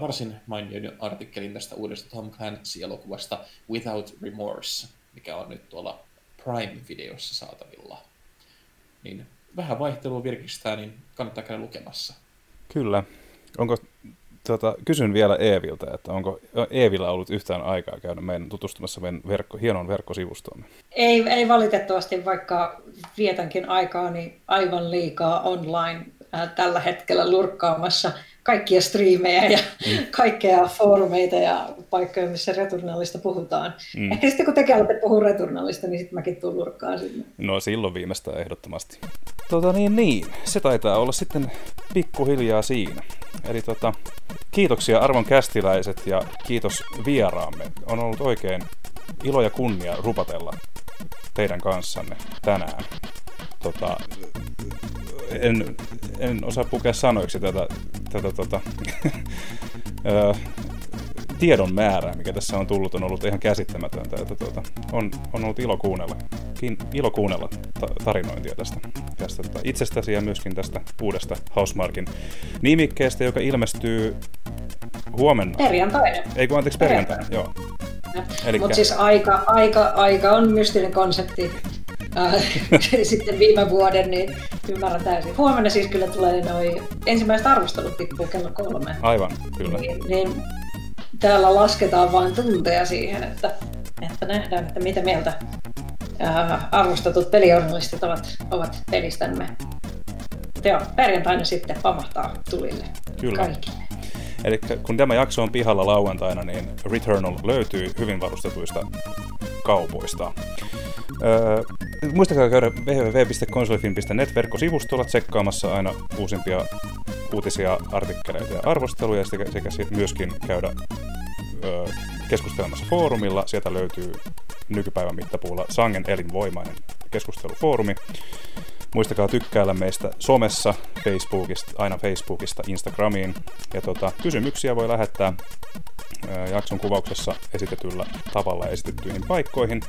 varsin mainion artikkelin tästä uudesta Tom Clancy-elokuvasta Without Remorse, mikä on nyt tuolla Prime-videossa saatavilla. Niin vähän vaihtelua virkistää, niin kannattaa käydä lukemassa. Kyllä. Onko, tota, kysyn vielä Eeviltä, että onko Eevillä ollut yhtään aikaa käydä meidän tutustumassa meidän verkko, hienon verkkosivustoomme? Ei, ei valitettavasti, vaikka vietänkin aikaani aivan liikaa online tällä hetkellä lurkkaamassa kaikkia striimejä ja mm. kaikkea foorumeita ja paikkoja, missä returnallista puhutaan. Mm. Ehkä sitten kun tekin olette puhua returnallista, niin sitten mäkin tuun lurkkaan sinne. No silloin viimeistään ehdottomasti. Tota niin, niin. Se taitaa olla sitten pikkuhiljaa siinä. Eli tota, kiitoksia arvon kästiläiset ja kiitos vieraamme. On ollut oikein ilo ja kunnia rupatella teidän kanssanne tänään. Tota, en, en osaa pukea sanoiksi tätä, tätä tota, tiedon määrää, mikä tässä on tullut, on ollut ihan käsittämätöntä. Että tuota, on, on ollut ilo kuunnella, kiin, ilo kuunnella ta- tarinointia tästä, tästä tota, itsestäsi ja myöskin tästä uudesta Housemarkin nimikkeestä, joka ilmestyy huomenna. Perjantaina. Ei kun anteeksi perjantaina, joo. Elikkä... Mutta siis aika, aika, aika on mystinen konsepti. sitten viime vuoden, niin ymmärrän täysin. Huomenna siis kyllä tulee noin ensimmäiset arvostelut tippuu kello kolme. Aivan, kyllä. Niin, niin täällä lasketaan vain tunteja siihen, että, että nähdään, että mitä mieltä ää, arvostetut pelijournalistit ovat, ovat pelistämme. Joo, perjantaina sitten pamahtaa tulille Kyllä. kaikille. Eli kun tämä jakso on pihalla lauantaina, niin Returnal löytyy hyvin varustetuista kaupoista. Öö, muistakaa käydä www.konsolifin.net verkkosivustolla tsekkaamassa aina uusimpia uutisia, artikkeleita ja arvosteluja sekä, sekä myöskin käydä öö, keskustelemassa foorumilla. Sieltä löytyy nykypäivän mittapuulla sangen elinvoimainen keskustelufoorumi. Muistakaa tykkäillä meistä somessa, Facebookista, aina Facebookista Instagramiin. Ja tota, kysymyksiä voi lähettää jakson kuvauksessa esitetyllä tavalla esitettyihin paikkoihin.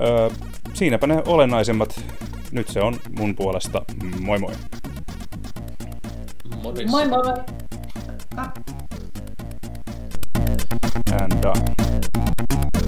Öö, siinäpä ne olennaisemmat. Nyt se on mun puolesta. Moi moi! Morris. Moi moi! And done.